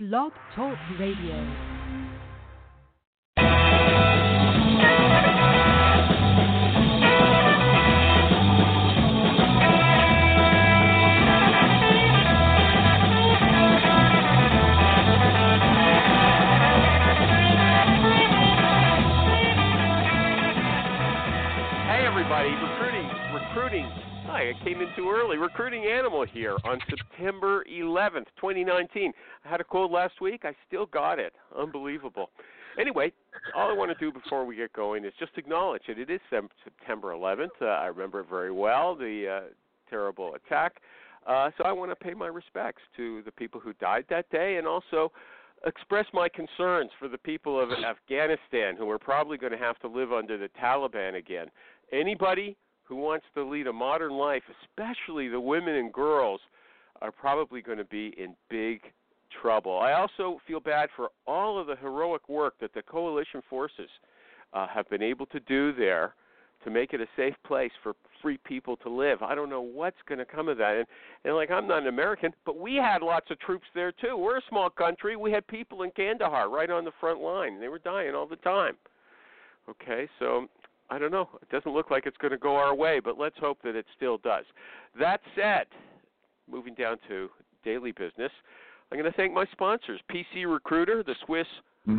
Blog Talk Radio. Recruiting. Hi, I came in too early. Recruiting Animal here on September 11th, 2019. I had a cold last week. I still got it. Unbelievable. Anyway, all I want to do before we get going is just acknowledge that it is September 11th. Uh, I remember very well, the uh, terrible attack. Uh, so I want to pay my respects to the people who died that day and also express my concerns for the people of Afghanistan who are probably going to have to live under the Taliban again. Anybody who wants to lead a modern life, especially the women and girls, are probably going to be in big trouble. I also feel bad for all of the heroic work that the coalition forces uh, have been able to do there to make it a safe place for free people to live. I don't know what's going to come of that. And, and like I'm not an American, but we had lots of troops there too. We're a small country. We had people in Kandahar right on the front line. They were dying all the time. Okay, so I don't know. It doesn't look like it's going to go our way, but let's hope that it still does. That said, moving down to daily business, I'm going to thank my sponsors PC Recruiter, the Swiss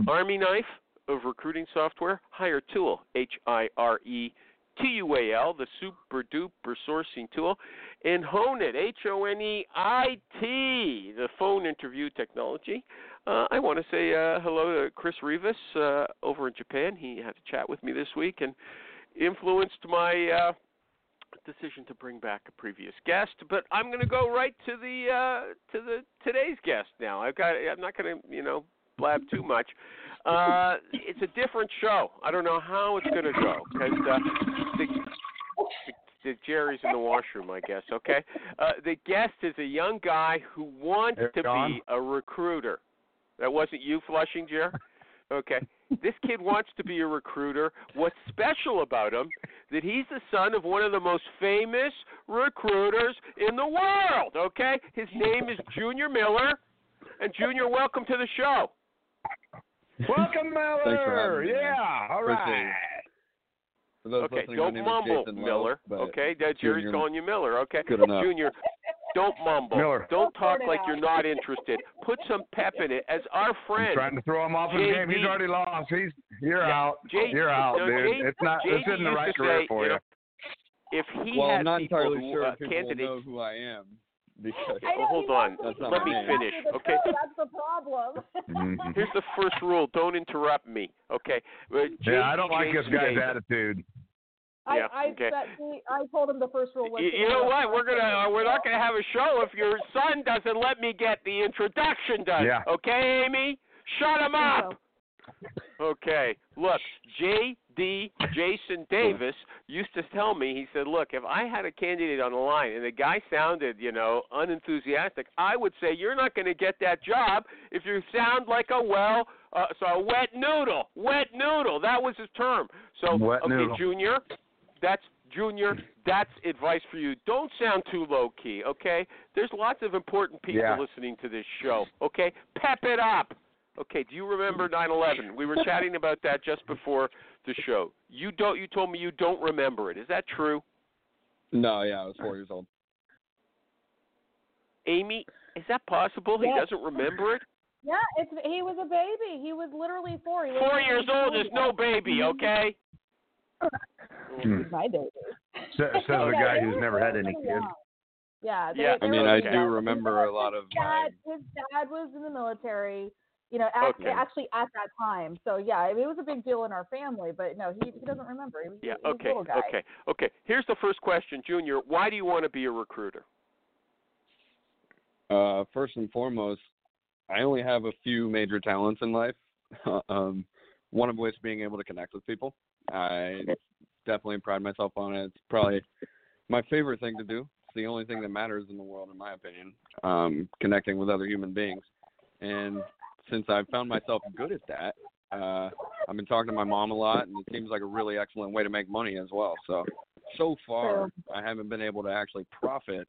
Army knife of recruiting software, Hire Tool, H I R E T U A L, the super duper sourcing tool, and HoneIt, H O N E I T, the phone interview technology. Uh, I want to say uh, hello to Chris Rivas uh, over in Japan. He had a chat with me this week and influenced my uh, decision to bring back a previous guest. But I'm going to go right to the uh, to the today's guest now. I've got. I'm not going to you know blab too much. Uh, it's a different show. I don't know how it's going to go because uh, the, the, the Jerry's in the washroom, I guess. Okay. Uh, the guest is a young guy who wants to be a recruiter. That wasn't you flushing, Jer? Okay. This kid wants to be a recruiter. What's special about him that he's the son of one of the most famous recruiters in the world, okay? His name is Junior Miller. And Junior, welcome to the show. Welcome, Miller. Thanks for Miller. having me. Yeah, all Appreciate right. it. For those Okay, listening, my don't name mumble, is Jason Miller. Wells, but okay, that Jerry's Junior- calling you Miller. Okay, Good enough. Junior, don't mumble. Miller. Don't talk like you're not interested. Put some pep in it. As our I'm friend, trying to throw him off his game. He's already lost. He's you're Yeah, out. J- you're out, no, dude. J- it's not. this JD isn't the right to career say, for you you. know, if he well, had I'm not people entirely who, sure uh, if people will candidates, know who I am because I Oh, hold on. wants That's to not be Let me back finish, the okay? That's the problem. Mhm. here's the first rule: don't interrupt me. Okay. Uh, Yeah, I don't like this guy's Davis. attitude. I, Yeah, I, okay. bet I told him the first rule was. You, you know interrupt what? We're gonna uh, we're not gonna have a show if your son doesn't let me get the introduction done. Yeah. Okay, Amy? Shut him up. Okay. Look, J.D. Jason Davis used to tell me. He said, "Look, if I had a candidate on the line and the guy sounded, you know, unenthusiastic, I would say you're not going to get that job if you sound like a well, uh, so a wet noodle, wet noodle. That was his term. So, Wet okay, noodle. Junior, that's Junior. That's advice for you. Don't sound too low key. Okay. There's lots of important people Yeah. listening to this show. Okay. Pep it up. Okay, do you remember 9/11? We were chatting about that just before the show. You don't. You told me you don't remember it. Is that true, no, yeah, I was four years old. Amy? Is that possible? He doesn't remember it. Yeah, it's he was a baby. He was literally four. He was Four years old is no baby. Okay. Hmm. My baby. Sa- Says a Yeah, guy who's never had any kids. Yeah, they, Yeah. they I mean, I do remember a lot of his my. dad, his dad was in the military. You know, act, Okay. actually at that time. So yeah, I mean, it was a big deal in our family. But no, he he doesn't remember. He was, Yeah. he was a Okay. guy. Okay. Okay. Here's the first question, Junior. Why do you want to be a recruiter? Uh, first and foremost, I only have a few major talents in life. um, one of which being able to connect with people. I definitely pride myself on it. It's probably my favorite thing to do. It's the only thing that matters in the world, in my opinion. Um, connecting with other human beings. And since I've found myself good at that, uh, I've been talking to my mom a lot, and it seems like a really excellent way to make money as well. So, so far, I haven't been able to actually profit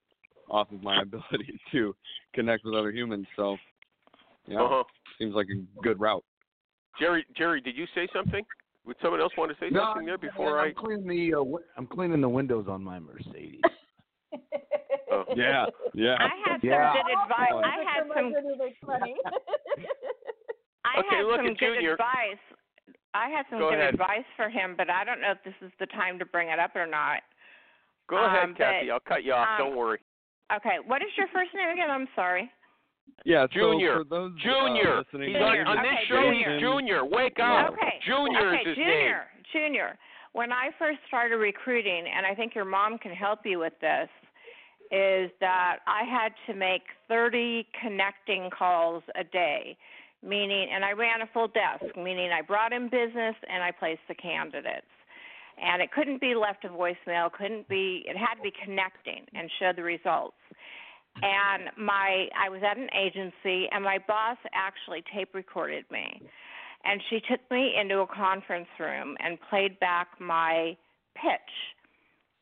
off of my ability to connect with other humans. So, yeah, Uh-huh. seems like a good route. Jerry, Jerry, did you say something? Would someone else want to say No, something there before I'm I? cleaning the uh, wi- I'm cleaning the windows on my Mercedes. Oh. Yeah, yeah. I had Yeah. some good advice. Oh, I had some. Mercury makes money. I Okay, had look some at good Junior. advice. I had some Go good ahead. advice for him, but I don't know if this is the time to bring it up or not. Go Um, ahead, Kathy. but, I'll cut you off. um, Don't worry. Okay, what is your first name again? I'm sorry. Yeah, Junior. So for those Junior. uh, He's Junior. on, on this Okay, show. Junior. He's Junior. Wake up. Okay. Junior okay, is his Junior. Junior. When I first started recruiting, and I think your mom can help you with this, is that I had to make 30 connecting calls a day, meaning, and I ran a full desk, meaning I brought in business and I placed the candidates. And it couldn't be left a voicemail, couldn't be, it had to be connecting and show the results. And my, I was at an agency, and my boss actually tape recorded me. And she took me into a conference room and played back my pitch.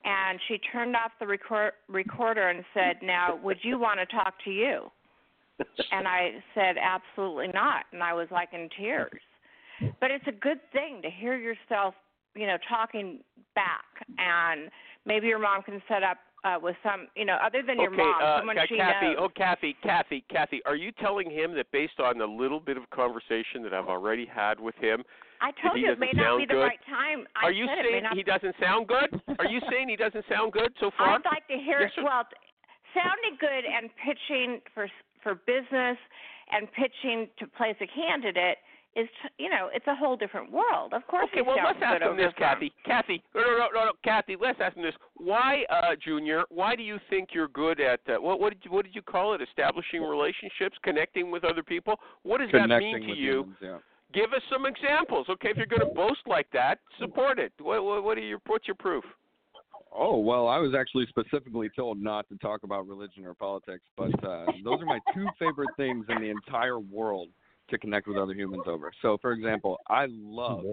And she turned off the record, recorder and said now would you want to talk to you? And i said absolutely not. And i was like in tears. But it's a good thing to hear yourself you know talking back. And maybe your mom can set up uh with some you know other than your okay, mom uh, someone Ca- she Kathy. knows Oh, Kathy, Kathy, Kathy. Are you telling him that based on the little bit of conversation that I've already had with him, i told you it may doesn't be the good? right time I are you said it may saying not he doesn't sound good? Are you saying he doesn't sound good so far? I'd like to hear Yes, well, sounding good and pitching for for business and pitching to place a candidate is you know it's a whole different world. Of course, Okay, well sounds let's ask good him this, over the phone. Kathy. Kathy, no, no, no, no, no, Kathy. Let's ask him this. Why, uh, Junior? Why do you think you're good at uh, what? What did you, what did you call it? Establishing relationships, connecting with other people. What does that mean to you? humans, yeah. Give us some examples, okay? If you're going to boast like that, support it. What, what, what are your what's your proof? Oh well, I was actually specifically told not to talk about religion or politics, but uh, those are my two favorite things in the entire world to connect with other humans over. So, for example, I love,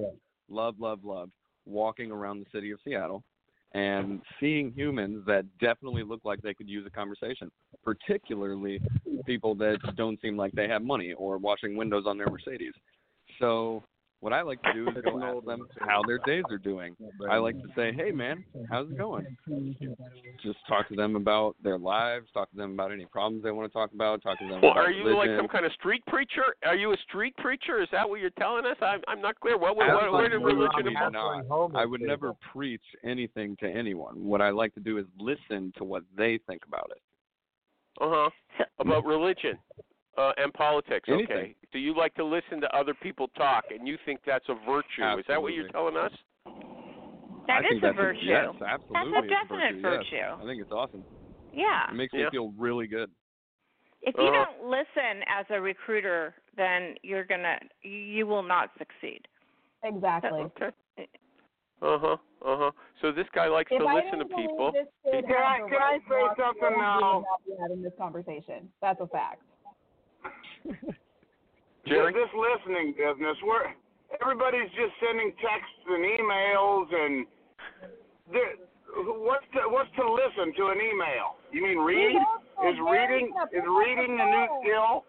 love, love, love walking around the city of Seattle and seeing humans that definitely look like they could use a conversation, particularly people that don't seem like they have money or washing windows on their Mercedes. So what I like to do is go ask them how their days are doing. I like to say, "Hey, man, how's it going?" Just talk to them about their lives, talk to them about any problems they want to talk about, talk to them Well, about are you religion. like some kind of street preacher? Are you a street preacher? Is that what you're telling us? I'm I'm not clear. What, what, what where did Absolutely religion? not. I would never preach anything to anyone. What I like to do is listen to what they think about it. Uh huh. About religion uh, and politics. Okay. Do you like to listen to other people talk, and you think that's a virtue? Is that what you're telling us? That I is a that's virtue. yes, absolutely. That's absolutely. a it's definite virtue. yes. I think it's awesome. Yeah. It makes Yeah. me feel really good. If you Uh-huh. don't listen as a recruiter, then you're gonna you will not succeed. exactly. Okay. Uh huh. Uh huh. So this guy likes If to I listen to people. Can I- can I say walk, something we would now? not be having this conversation. That's a fact. Jerry? This listening business, where everybody's just sending texts and emails, and what's to, what's to listen to an email? You mean read? Is reading is reading the a new skill?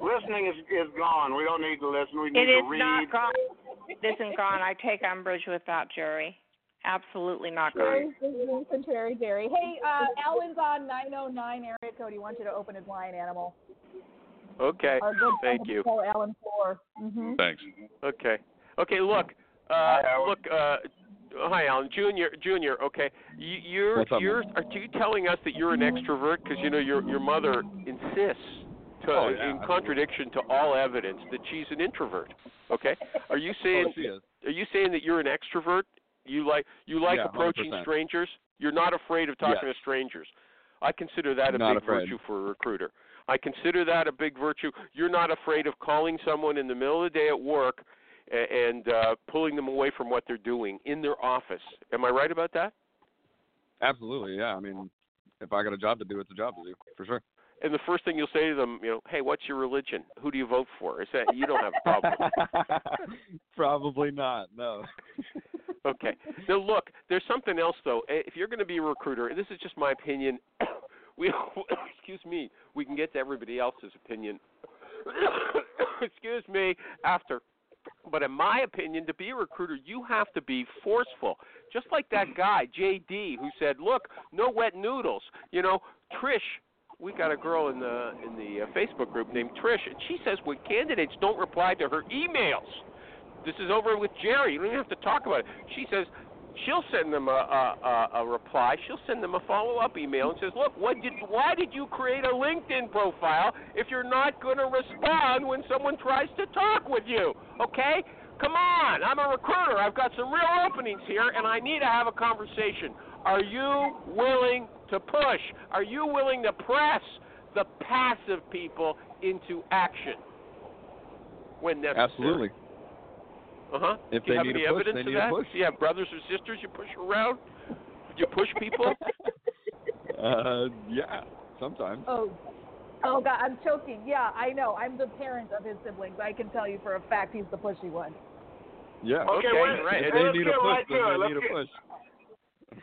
Listening is is gone. We don't need to listen. We need It to is read. not gone. It isn't gone. I take umbrage with that, Jerry. Absolutely not gone. Jerry's being contrary, Jerry. Hey, uh, Alan's on 909 area code. He wants you to open his line, animal. Okay. Our good Thank you. Alan Floor. Mm-hmm. Thanks. Okay. Okay. Look. Uh, look. Uh, hi, Alan. Junior. Junior. Okay. You, you're What's up, you're are you telling us that you're an extrovert because you know your your mother insists to Oh, yeah, in contradiction to all evidence that she's an introvert. Okay. Are you saying Oh, are you saying that you're an extrovert? You like you like Yeah, approaching 100%. strangers. You're not afraid of talking Yes. to strangers. I consider that a big afraid. virtue for a recruiter. I consider that a big virtue. You're not afraid of calling someone in the middle of the day at work and uh, pulling them away from what they're doing in their office. Am I right about that? Absolutely, yeah. I mean, if I got a job to do, it's a job to do for sure. And the first thing you'll say to them, you know, hey, what's your religion? Who do you vote for? Is that you don't have a problem? Probably not. No. okay. Now look, there's something else though. If you're going to be a recruiter, and this is just my opinion, we excuse me, we can get to everybody else's opinion. excuse me after. But in my opinion, to be a recruiter, you have to be forceful. Just like that guy, JD, who said, "Look, no wet noodles." You know, Trish we got a girl in the in the uh, Facebook group named Trish, and she says when candidates don't reply to her emails, this is over with Jerry. You don't even have to talk about it. She says she'll send them a a, a, a reply. She'll send them a follow up email and says, look, what did why did you create a LinkedIn profile if you're not going to respond when someone tries to talk with you? Okay. Come on, I'm a recruiter. I've got some real openings here, and I need to have a conversation. Are you willing to push? Are you willing to press the passive people into action when necessary? Absolutely. Uh huh. If Do you they have need any a push, evidence they of need a that? Do you have brothers or sisters you push around? Do you push people? Uh, yeah, sometimes. Oh, oh God, I'm choking. Yeah, I know. I'm the parent of his siblings. I can tell you for a fact he's the pushy one. Yeah. Okay, Okay, wait, right. If let's they need a push, right then to it. they Let's need a push.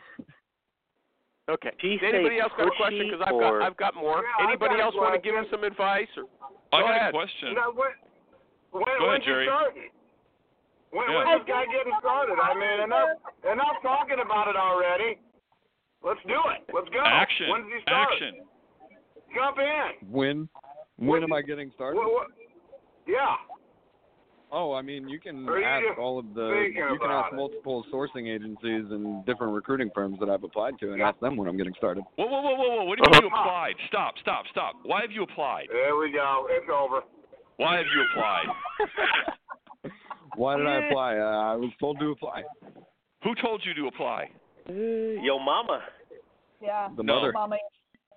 Okay. Do Does anybody else got a question? Because I've got I've got more. Yeah, anybody got else want to give him some advice? Or I Go got ahead. a question. Now, when, when, Go ahead, when's it Jerry. starting? When, Yeah. when's this guy getting started? I mean, enough, enough talking about it already. Let's do it. Let's go. Action. When does he start? Action. Jump in. When? When am I getting started? What, what, yeah. Oh, I mean, you can Are you ask all of the. You can about ask it? multiple sourcing agencies and different recruiting firms that I've applied to, and Yeah. ask them when I'm getting started. Whoa, whoa, whoa, whoa, whoa! What do you mean you uh-huh. applied? Stop, stop, stop! Why have you applied? There we go. It's over. Why have you applied? Why did I apply? Uh, I was told to apply. Who told you to apply? Uh, Yo, mama. Yeah. The No. mother. Mommy.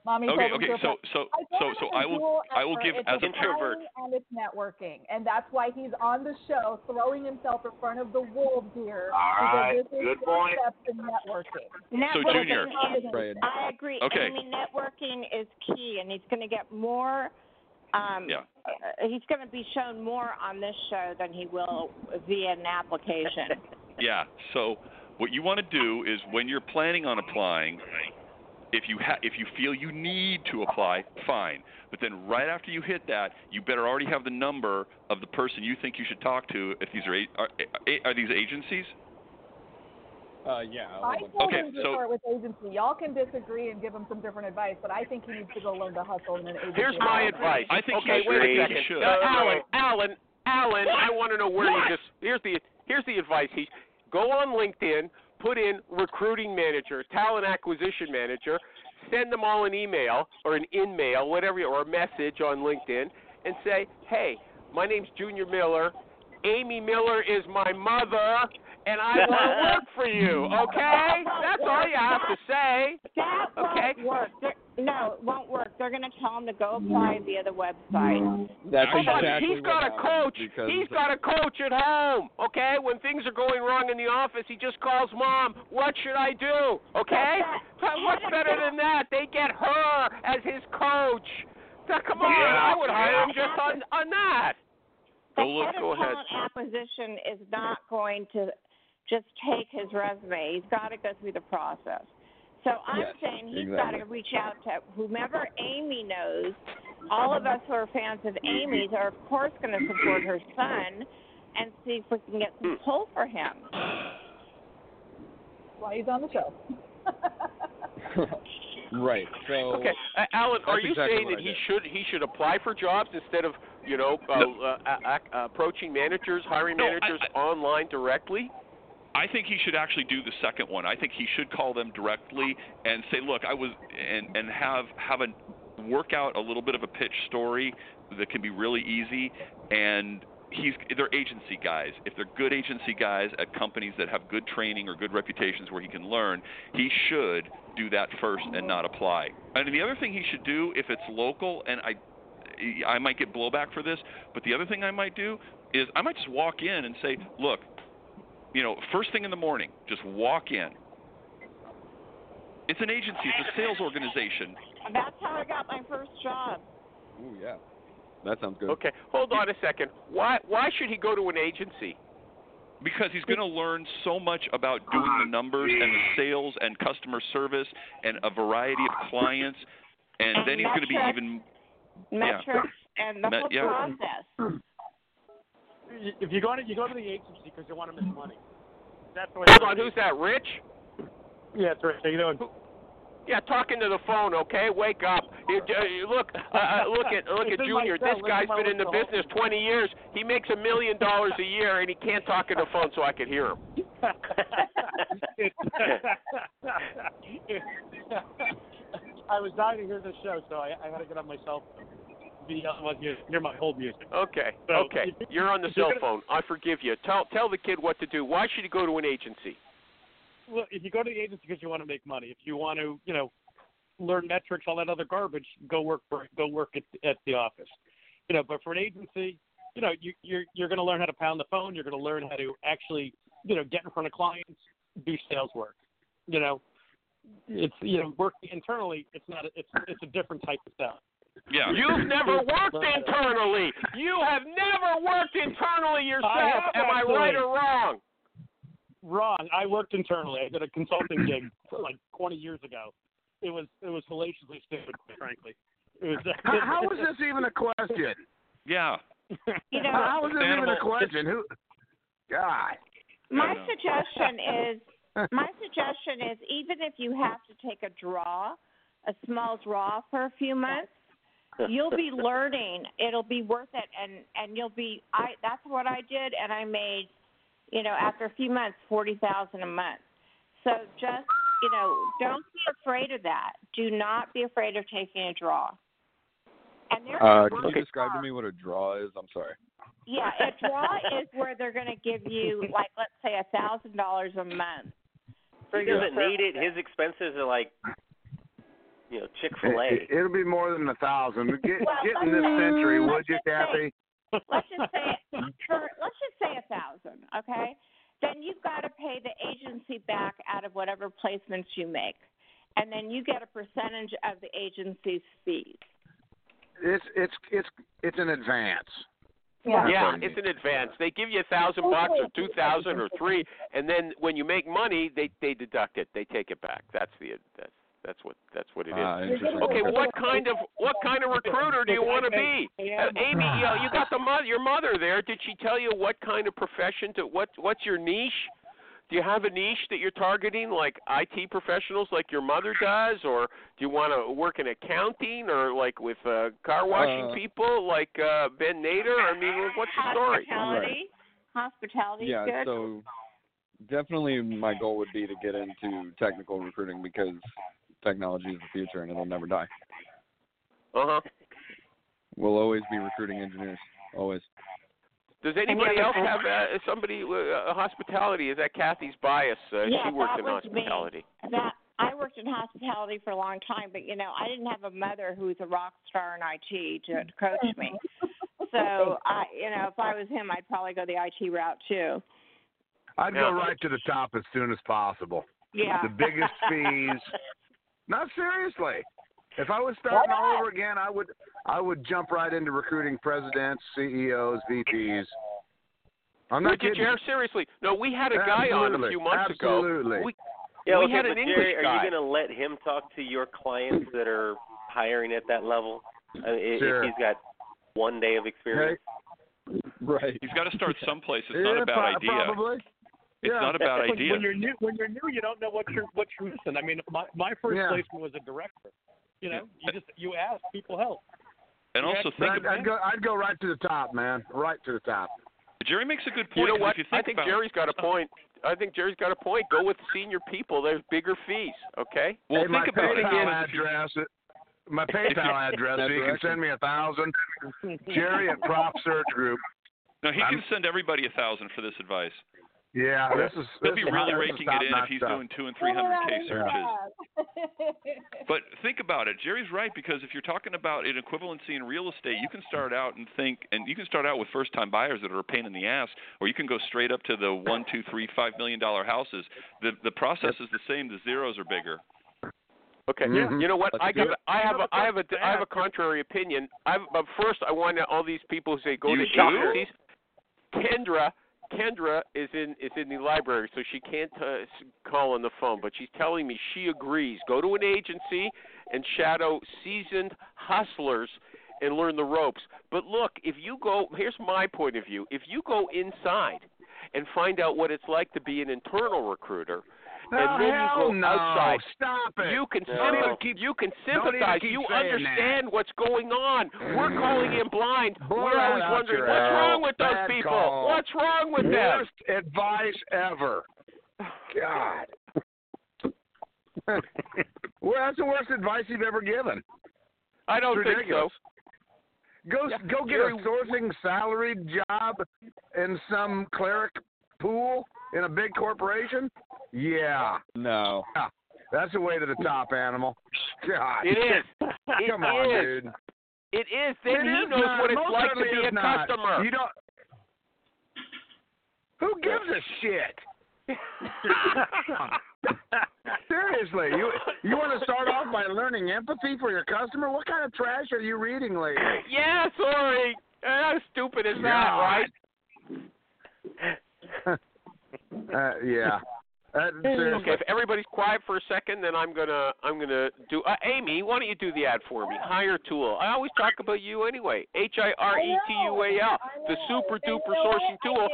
Mommy Okay, okay. to So, so, I so, told so him I it's will, dual I will give as a Introvert. applying And it's networking, and that's why he's on the show, throwing himself in front of the wolves here. All right, because this is good point. steps in networking. So, Junior. is- I agree. Okay. I mean, networking is key, and he's going to get more. Um, Yeah. Uh, he's going to be shown more on this show than he will via an application. Yeah. So what you want to do is when you're planning on applying, if you ha- if you feel you need to apply, fine. But then right after you hit that, you better already have the number of the person you think you should talk to. If these are a- are, are these agencies? Uh, yeah. I I'll- told Okay, him to so- start with agency. Y'all can disagree and give him some different advice, but I think he needs to go learn to hustle in an agency. Here's my advice. I think okay, he wait a second. He should. Uh, Alan, Alan, Alan, I want to know where you just. Here's the here's the advice. He go on LinkedIn, put in recruiting manager, talent acquisition manager, send them all an email or an in mail, whatever, or a message on LinkedIn, and say, hey, my name's Junior Miller. Amy Miller is my mother, and I want to work for you. Okay, that's all you have to say. That Okay. won't work. They're, no, it won't work. They're going to tell him to go apply via the website. That's Actually, exactly he's got a coach. He's got a coach at home. Okay, when things are going wrong in the office, he just calls mom. What should I do? Okay, what's better than that? They get her as his coach. Now, Come on, Yeah. I would hire him just on on that. The Go look- head of go ahead. talent acquisition is not going to just take his resume. He's got to go through the process. So I'm Yes, saying he's exactly. got to reach out to whomever Amy knows. All of us who are fans of Amy's are, of course, going to support her son and see if we can get some pull for him. Why he's on the show. right. So. Okay, uh, Alan, are you exactly saying that he should he should apply for jobs instead of you know uh, No. uh, uh, uh, approaching managers, hiring No, I- managers online directly? I think he should actually do the second one. I think he should call them directly and say, "Look, I was," and and have have a work out a little bit of a pitch story that can be really easy, and he's they're agency guys. If they're good agency guys at companies that have good training or good reputations where he can learn, he should do that first and not apply. And the other thing he should do if it's local, and I I might get blowback for this, but the other thing I might do is I might just walk in and say, look, you know, first thing in the morning, just walk in. It's an agency, it's a sales organization. That's how I got my first job. Ooh, yeah. That sounds good. Okay, hold on a second. Why why should he go to an agency? Because he's going to learn so much about doing the numbers and the sales and customer service and a variety of clients, and, And then he's going to be even Metrics and the Me- whole yeah. process. If you go to you go to the agency because you want to make money. That's the way. Hold on, who's that? Rich? Yeah, it's Rich. How you doing? Yeah, talking to the phone. Okay, wake up. You, you look, uh, uh, look at look at Junior. This guy's been in the business 20 years. He makes a million dollars a year, and he can't talk on the phone, so I could hear him. I was dying to hear this show, so I, I had to get on my cell phone. Hear, hear my whole music. Okay, So, okay. You're on the cell phone. I forgive you. Tell tell the kid what to do. Why should he go to an agency? Well, if you go to the agency because you want to make money, if you want to, you know, learn metrics, all that other garbage, go work for go work at at the office. You know, but for an agency, you know, you you're you're going to learn how to pound the phone. You're going to learn how to actually, you know, get in front of clients, do sales work. You know, it's you know working internally. It's not. A, it's it's a different type of sell. Yeah. You've never worked internally. You have never worked internally yourself. have, Am I right or wrong? Wrong. I worked internally. I did a consulting gig like 20 years ago. It was it was hellaciously stupid, frankly. It was. How, how is this even a question? Yeah. You know, How is this even a question? Who? God. My suggestion is my suggestion is even if you have to take a draw, a small draw for a few months, you'll be learning. It'll be worth it and and you'll be I that's what I did and I made you know after a few months 40,000 a month. So just, you know, don't be afraid of that. Do not be afraid of taking a draw. And there Uh, are can you describe to me what a draw is? I'm sorry. yeah, a draw is where they're going to give you like let's say a thousand dollars a month. He doesn't need it. His expenses are like, you know, Chick Fil It, A. it'll be more than a thousand. Get, Well, get in this century, would you, just say- Kathy? Let's just say let's just say a thousand, okay? Then you've got to pay the agency back out of whatever placements you make, and then you get a percentage of the agency's fees. It's it's it's it's an advance. Yeah. Yeah, it's an advance. They give you a thousand bucks or two thousand or three, and then when you make money, they they deduct it. They take it back. That's the that's that's what that's what it is. Ah. Okay, what kind of what kind of recruiter do you want to be? Uh, Amy, you, know, you got the mother, your mother there. Did she tell you what kind of profession to what what's your niche? Do you have a niche that you're targeting, like IT professionals, like your mother does, or do you want to work in accounting, or like with uh, car washing Uh, people, like uh, Ben Nader? I mean, what's the story? Hospitality, hospitality Yeah, good. so definitely my goal would be to get into technical recruiting because technology is the future and it'll never die. Uh huh. We'll always be recruiting engineers. Always. Does anybody else have uh, somebody uh, hospitality? Is that Kathy's bias? Uh, Yeah, she works that in was me. That I worked in hospitality for a long time, but you know, I didn't have a mother who's a rock star in IT to, to coach me. So I, you know, if I was him, I'd probably go the IT route too. I'd go right to the top as soon as possible. Yeah. The biggest fees. Not seriously. If I was starting all over again, I would I would jump right into recruiting presidents, CEOs, VPs. I'm not Would kidding. Jer? Seriously? No, we had a guy on a few months Absolutely. ago. We, Yeah, we okay, had but an English Jerry, are you going to let him talk to your clients that are hiring at that level? I mean, Sure. If he's got one day of experience. Right. He's got to start someplace. It's yeah, not a bad pro- idea. Probably. It's Yeah. not a bad when, idea. When you're new, when you're new, you don't know what you're what you're missing. I mean, my my first Yeah. placement was a director. You know, you just you ask, people help. and also Yeah, think But I'd, about I'd go I'd go right to the top, man. Right to the top. Jerry makes a good You point. know 'cause what? If you I think think about Jerry's got a point. I think Jerry's got a point. Go with senior people. There's bigger fees. Okay. Well, hey, my think about it. PayPal If address. My PayPal address. That So you can send me a thousand. Jerry at Prop Search Group. No, he I'm- can send everybody a thousand for this advice. Yeah, this is. He'll this be really raking it in if he's stuff. doing two and three hundred k Yeah. searches. But think about it. Jerry's right because if you're talking about an equivalency in real estate, you can start out and think, and you can start out with first-time buyers that are a pain in the ass, or you can go straight up to the one, two, three, five million dollar houses. The the process is the same. The zeros are bigger. Okay. Mhm. You know what? Let's I do got. it. I have. A, I have a. I have a contrary opinion. I. But first, I want all these people who say go You to do? agencies. Kendra. Kendra is in is in the library, so she can't uh, call on the phone. But she's telling me she agrees. Go to an agency and shadow seasoned hustlers and learn the ropes. But look, if you go, here's my point of view. If you go inside and find out what it's like to be an internal recruiter, and uh, then you go no. outside, Stop it. you can Don't sympa- even keep- you can sympathize. You understand what's going on. We're calling in blind. Blow We're always wondering what's wrong with those Bad people. call. What's wrong with them? Worst advice ever. God. well, that's the worst advice you've ever given. I don't think so. Go Yeah, go get Gary- a sourcing salaried job in some cleric pool in a big corporation. Yeah, No. Yeah. that's the way to the top, animal. God, It is. It Come on, dude. It is. Then It he is knows not. what it's Most like to be a not. customer. You don't. Who gives a shit? Seriously, you you want to start off by learning empathy for your customer? What kind of trash are you reading lately? yeah, sorry. How stupid is that, right? Uh, yeah. Uh. Okay, if everybody's quiet for a second, then I'm gonna I'm gonna do. Uh, Amy, why don't you do the ad for me? Hire Tool. I always talk about you anyway. H I R E T U A L, the super duper sourcing tool.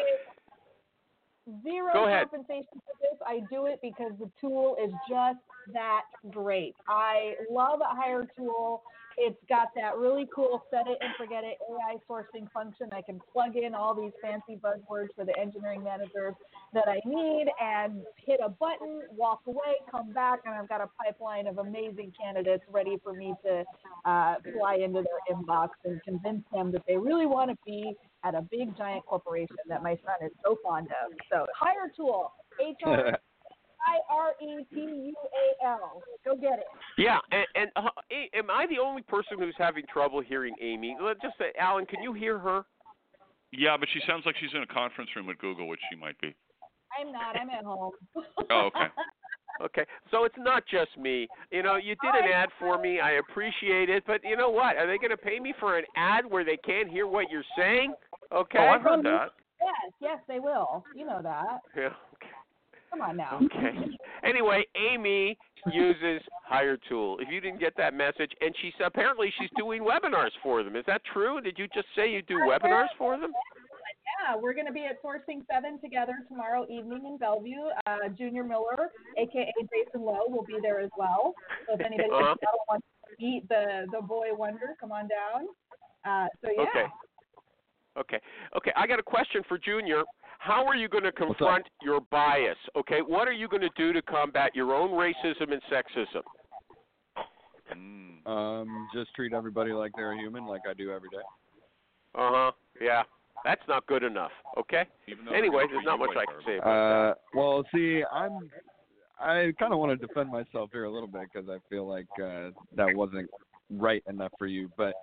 Zero Go ahead. compensation for this. I do it because the tool is just that great. I love a Hiretual. It's got that really cool set it and forget it AI sourcing function. I can plug in all these fancy buzzwords for the engineering managers that I need and hit a button, walk away, come back, and I've got a pipeline of amazing candidates ready for me to uh, fly into their inbox and convince them that they really want to be at a big giant corporation that my son is so fond of. So Hiretual, H R I R E T U A L. Go get it. Yeah, and, and uh, am I the only person who's having trouble hearing Amy? Let's just say, Alan, can you hear her? Yeah, but she sounds like she's in a conference room at Google, which she might be. I'm not. I'm at home. Oh, okay. Okay, so it's not just me. You know, you did an ad for me. I appreciate it, but you know what? Are they going to pay me for an ad where they can't hear what you're saying? Okay. Oh, I've heard that. Yes, yes, they will. You know that. Yeah. Come on now. Okay. Anyway, Amy uses Hire Tool. If you didn't get that message, and she's apparently she's doing webinars for them. Is that true? Did you just say you do webinars for them? Yeah, we're going to be at Sourcing Seven together tomorrow evening in Bellevue. Uh, Junior Miller, aka Jason Lowe, will be there as well. So if anybody Uh-huh. wants to meet the the boy wonder, come on down. Uh, so yeah. Okay. Okay. Okay. I got a question for Junior. How are you going to confront your bias? Okay. What are you going to do to combat your own racism and sexism? Um, just treat everybody like they're a human, like I do every day. Uh huh. Yeah. That's not good enough. Okay. Even though Anyway, they're there's not much I can say like about Uh, well, see, I'm. I kind of want to defend myself here a little bit because I feel like uh, that wasn't right enough for you. But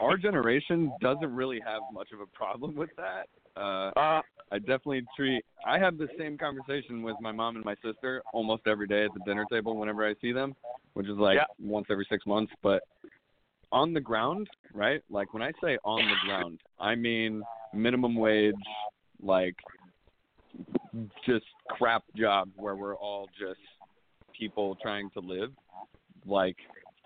our generation doesn't really have much of a problem with that. Uh, uh, I definitely treat. I have the same conversation with my mom and my sister almost every day at the dinner table whenever I see them, which is like Yeah. once every six months. But on the ground, right? Like when I say on the ground, I mean minimum wage, like just crap jobs where we're all just people trying to live. Like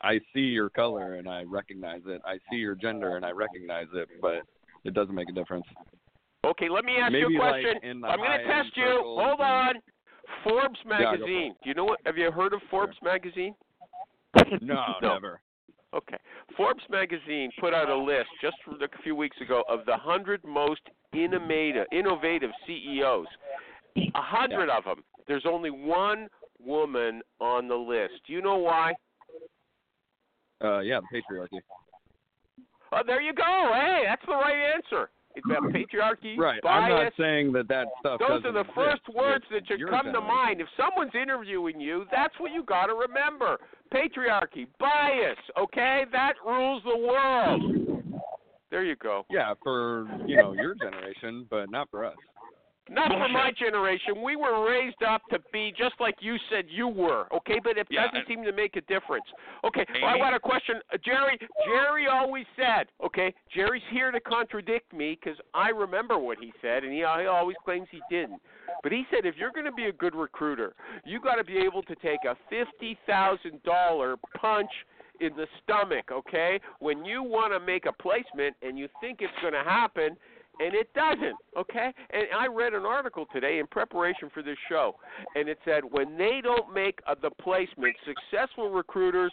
I see your color and I recognize it. I see your gender and I recognize it, but it doesn't make a difference. Okay, let me ask Maybe you a question. the I'm going to test you. circles Hold on. Forbes Yeah, magazine. Do you know what? Have you heard of Forbes magazine? No, No. never. Okay. Forbes magazine put out a list just a few weeks ago of the 100 most innovative, innovative CEOs. A hundred of them. There's only one woman on the list. Do you know why? Uh, yeah, the patriarchy. Oh, there you go. Hey, that's the right answer. Mm-hmm. patriarchy, Right. bias. I'm not saying that that stuff. Those are the exist first words that should come to mind. If someone's interviewing you, that's what you got to remember. Patriarchy, bias, okay? That rules the world. There you go. Yeah, for you know your generation, but not for us. Not for my generation. We were raised up to be just like you said you were, okay? But it Yeah, doesn't seem to make a difference. Okay, well, I got a question. Uh, Jerry, Jerry always said, okay, Jerry's here to contradict me because I remember what he said, and he, he always claims he didn't. But he said if you're going to be a good recruiter, you got to be able to take a $50,000 punch in the stomach, okay? When you want to make a placement and you think it's going to happen, and it doesn't, okay? And I read an article today in preparation for this show, and it said when they don't make uh, the placement, successful recruiters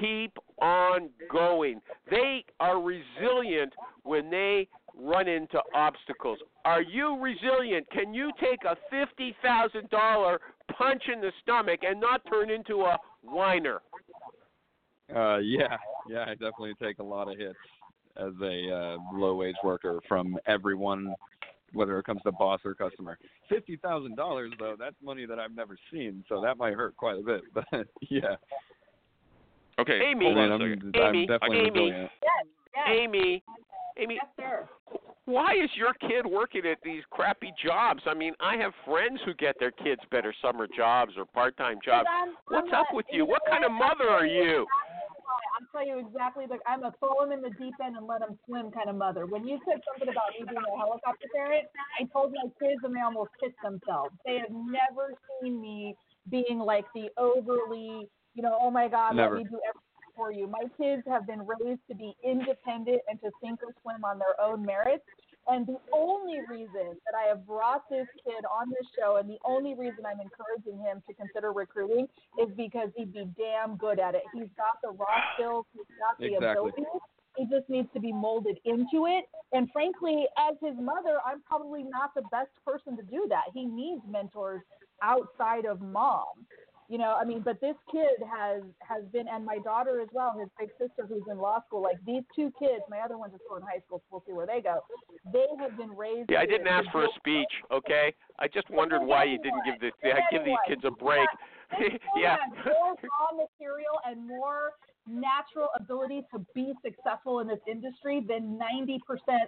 keep on going. They are resilient when they run into obstacles. Are you resilient? Can you take a $50,000 punch in the stomach and not turn into a whiner? Uh, yeah, yeah, I definitely take a lot of hits as a uh, low wage worker from everyone, whether it comes to boss or customer. Fifty thousand dollars though, that's money that I've never seen, so that might hurt quite a bit. But yeah, Okay, Amy, hold on I'm, a second. I'm Amy, definitely Amy. resilient. Yes, yes. Amy, Amy, Yes, sir. why is your kid working at these crappy jobs? I mean, I have friends who get their kids better summer jobs or part-time jobs. I'm- What's I'm up not- with you you? What kind of mother are you? I'll tell you exactly. Like I'm a throw him in the deep end and let him swim kind of mother. When you said something about me being a helicopter parent, I told my kids and they almost pissed themselves. They have never seen me being like the overly, you know, oh my God, Never. let me do everything for you. My kids have been raised to be independent and to sink or swim on their own merits. And the only reason that I have brought this kid on this show and the only reason I'm encouraging him to consider recruiting is because he'd be damn good at it. He's got the raw skills, he's got the Exactly. ability. He just needs to be molded into it. And frankly, as his mother, I'm probably not the best person to do that. He needs mentors outside of mom. You know, I mean, but this kid has has been, and my daughter as well, his big sister who's in law school. Like these two kids, my other ones are still in high school. So we'll see where they go. They have been raised. Yeah, I didn't ask for a speech, okay? I just wondered why you didn't give the give these kids a break. Kid yeah. more raw material and more natural ability to be successful in this industry than 90%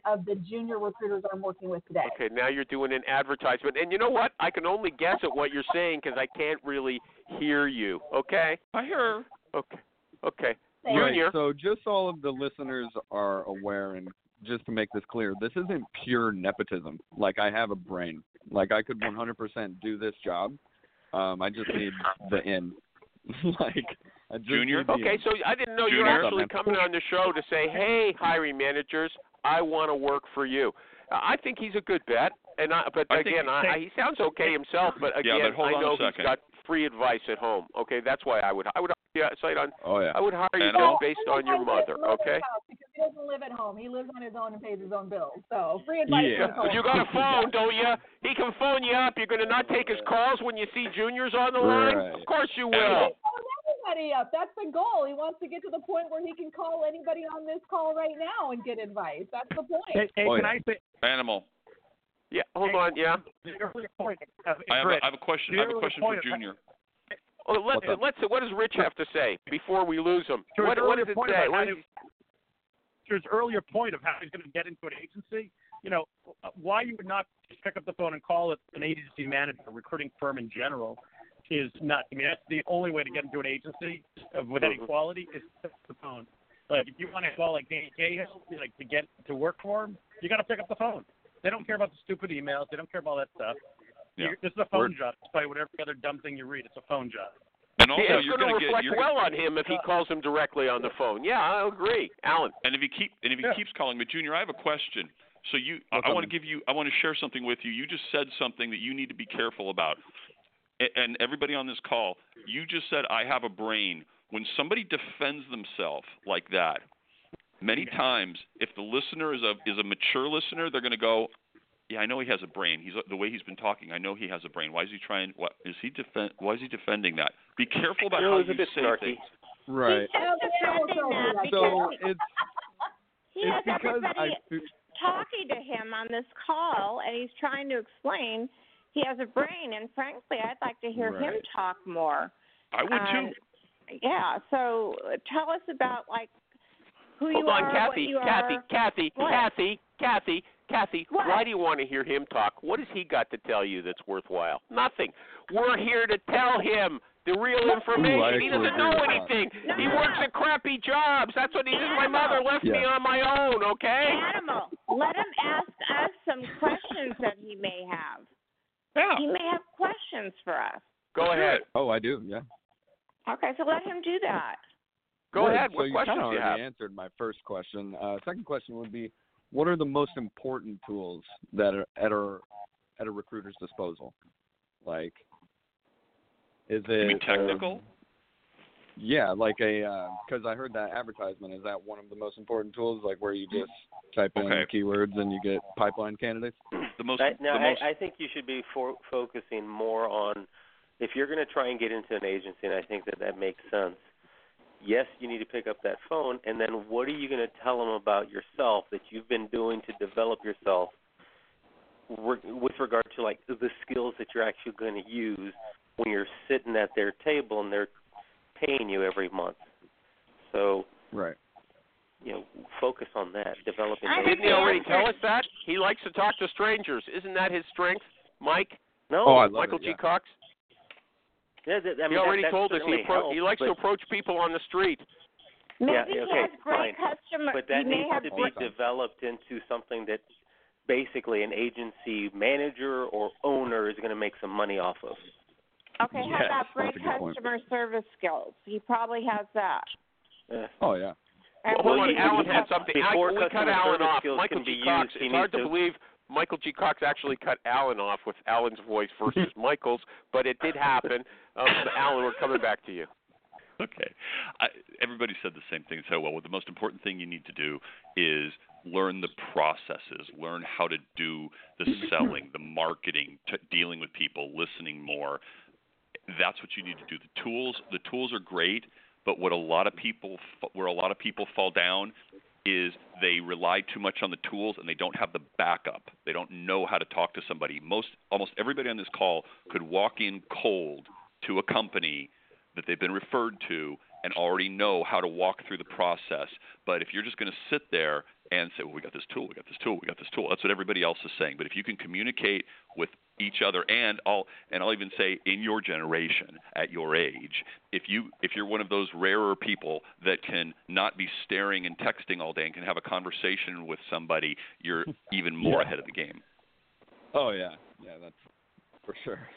of the junior recruiters I'm working with today. Okay, now you're doing an advertisement, and you know what? I can only guess at what you're saying because I can't really hear you. Okay. I hear. Okay. Okay. Thank Right, Junior. So just all of the listeners are aware, and just to make this clear, this isn't pure nepotism. Like I have a brain. Like I could 100% do this job. Um, I just need the in. like I just Junior? need Okay, so I didn't know you were actually coming on the show to say, "Hey, hiring managers, I want to work for you." Uh, I think he's a good bet, and I, but I again, I, I, he sounds okay himself. But Yeah, again, but hold I on a know he's second. got free advice at home. Okay, that's why I would I would yeah, cite on Oh yeah. I would hire you just based on your mother. Okay. Because he doesn't live at home. He lives on his own and pays his own bills. So free advice Yeah. from home. But you got a phone, don't you? He can phone you up. You're going to not take his calls when you see juniors on the line? Right. Of course you Animal. will. phone everybody up. That's the goal. He wants to get to the point where he can call anybody on this call right now and get advice. That's the point. Hey, hey Oh, can yeah. I say Animal. Yeah, hold on. Yeah. the earlier point? Of, I have, a, have a question. I have a question for Junior. Well, let's let's. What does Rich have to say before we lose him? To his What what earlier does it point say? about What to his earlier point of how he's going to get into an agency, you know, why you would not just pick up the phone and call it an agency manager, a recruiting firm in general, is not. I mean, that's the only way to get into an agency with any Mhm. quality is to pick up the phone. Like if you want to call like Danny Cahill, like to get to work for him, you got to pick up the phone. They don't care about the stupid emails. They don't care about all that stuff. Yeah. This is a phone Word. job, despite whatever other dumb thing you read. It's a phone job. And also, Yeah, it's you're going going to to get. reflect You're, well on him if he uh, calls him directly on the phone. Yeah, I agree, Alan. and if he keep and if he Yeah. keeps calling me, Junior, I have a question. So you, What's I up, want to give you, I want to share something with you. You just said something that you need to be careful about. And everybody on this call, you just said I have a brain. When somebody defends themselves like that, many times, if the listener is a is a mature listener, they're going to go, "Yeah, I know he has a brain. He's the way he's been talking. I know he has a brain. Why is he trying? What is he defend? Why is he defending that? Be careful about You how you bit say snarky. things. Right. Well, the animal tells you that So because- it's He it's has because I everybody. fe- talking to him on this call, and he's trying to explain he has a brain. And frankly, I'd like to hear him talk more. I would Um, Yeah. So uh, tell us about like who Hold you on, are, Kathy, what you Kathy, are. Kathy, What? Kathy, Kathy, Kathy. What? Why do you want to hear him talk? What has he got to tell you that's worthwhile? Nothing. We're here to tell him the real information. I he doesn't know anything. No, he no, works no. at crappy jobs. That's what he did. My mother left me on my own. Okay. Animal. Let him ask us some questions that he may have. Yeah. He may have questions for us. Go ahead. Oh, I do. Yeah. Okay, so let him do that. Go Right, ahead. So What you questions kind of you already have? answered my first question. Uh, second question would be, what are the most important tools that are at our at a recruiter's disposal? Like, is it You mean uh, technical? yeah, like a because I heard that advertisement. Is that one of the most important tools? Like where you just type in Okay. keywords and you get pipeline candidates. The most I, no, the most I, I think you should be for, focusing more on if you're going to try and get into an agency, and I think that that makes sense. Yes, you need to pick up that phone, and then what are you going to tell them about yourself that you've been doing to develop yourself re- with regard to like the skills that you're actually going to use when you're sitting at their table and they're paying you every month. So Right. you know, focus on that, developing. Didn't he already tell us that? He likes to talk to strangers. Isn't that his strength, Mike? No, Oh, I love Michael it, G. Cox? Yeah, that, I mean, he already that, that told us he, certainly appro- helps, he likes but, to approach people on the street. Maybe Yeah, he okay, has great fine. customer. But that he may needs have to be great, developed into something that basically an agency manager or owner is going to make some money off of. Okay, how Yes, about that's great a point. customer service skills? He probably has that. Uh, Oh yeah. And Well, what hold on, Alan have- had something. I, Before we cut Alan off. skills Michael can G. be Cox. used, he It's hard to to- believe Michael G. Cox actually cut Alan off with Alan's voice versus Michael's, but it did happen. Um, Alan, we're coming back to you. Okay. I, everybody said the same thing so well. Well, the most important thing you need to do is learn the processes, learn how to do the selling, the marketing, t- dealing with people, listening more. That's what you need to do. The tools, the tools are great, but what a lot of people, where a lot of people fall down, is they rely too much on the tools and they don't have the backup. They don't know how to talk to somebody. Most, almost everybody on this call could walk in cold to a company that they've been referred to and already know how to walk through the process. But if you're just going to sit there and say, well, we got this tool, we got this tool, we got this tool, that's what everybody else is saying. But if you can communicate with each other and I'll and I'll even say in your generation at your age if you if you're one of those rarer people that can not be staring and texting all day and can have a conversation with somebody you're even more Yeah. ahead of the game Oh yeah. Yeah, that's for sure.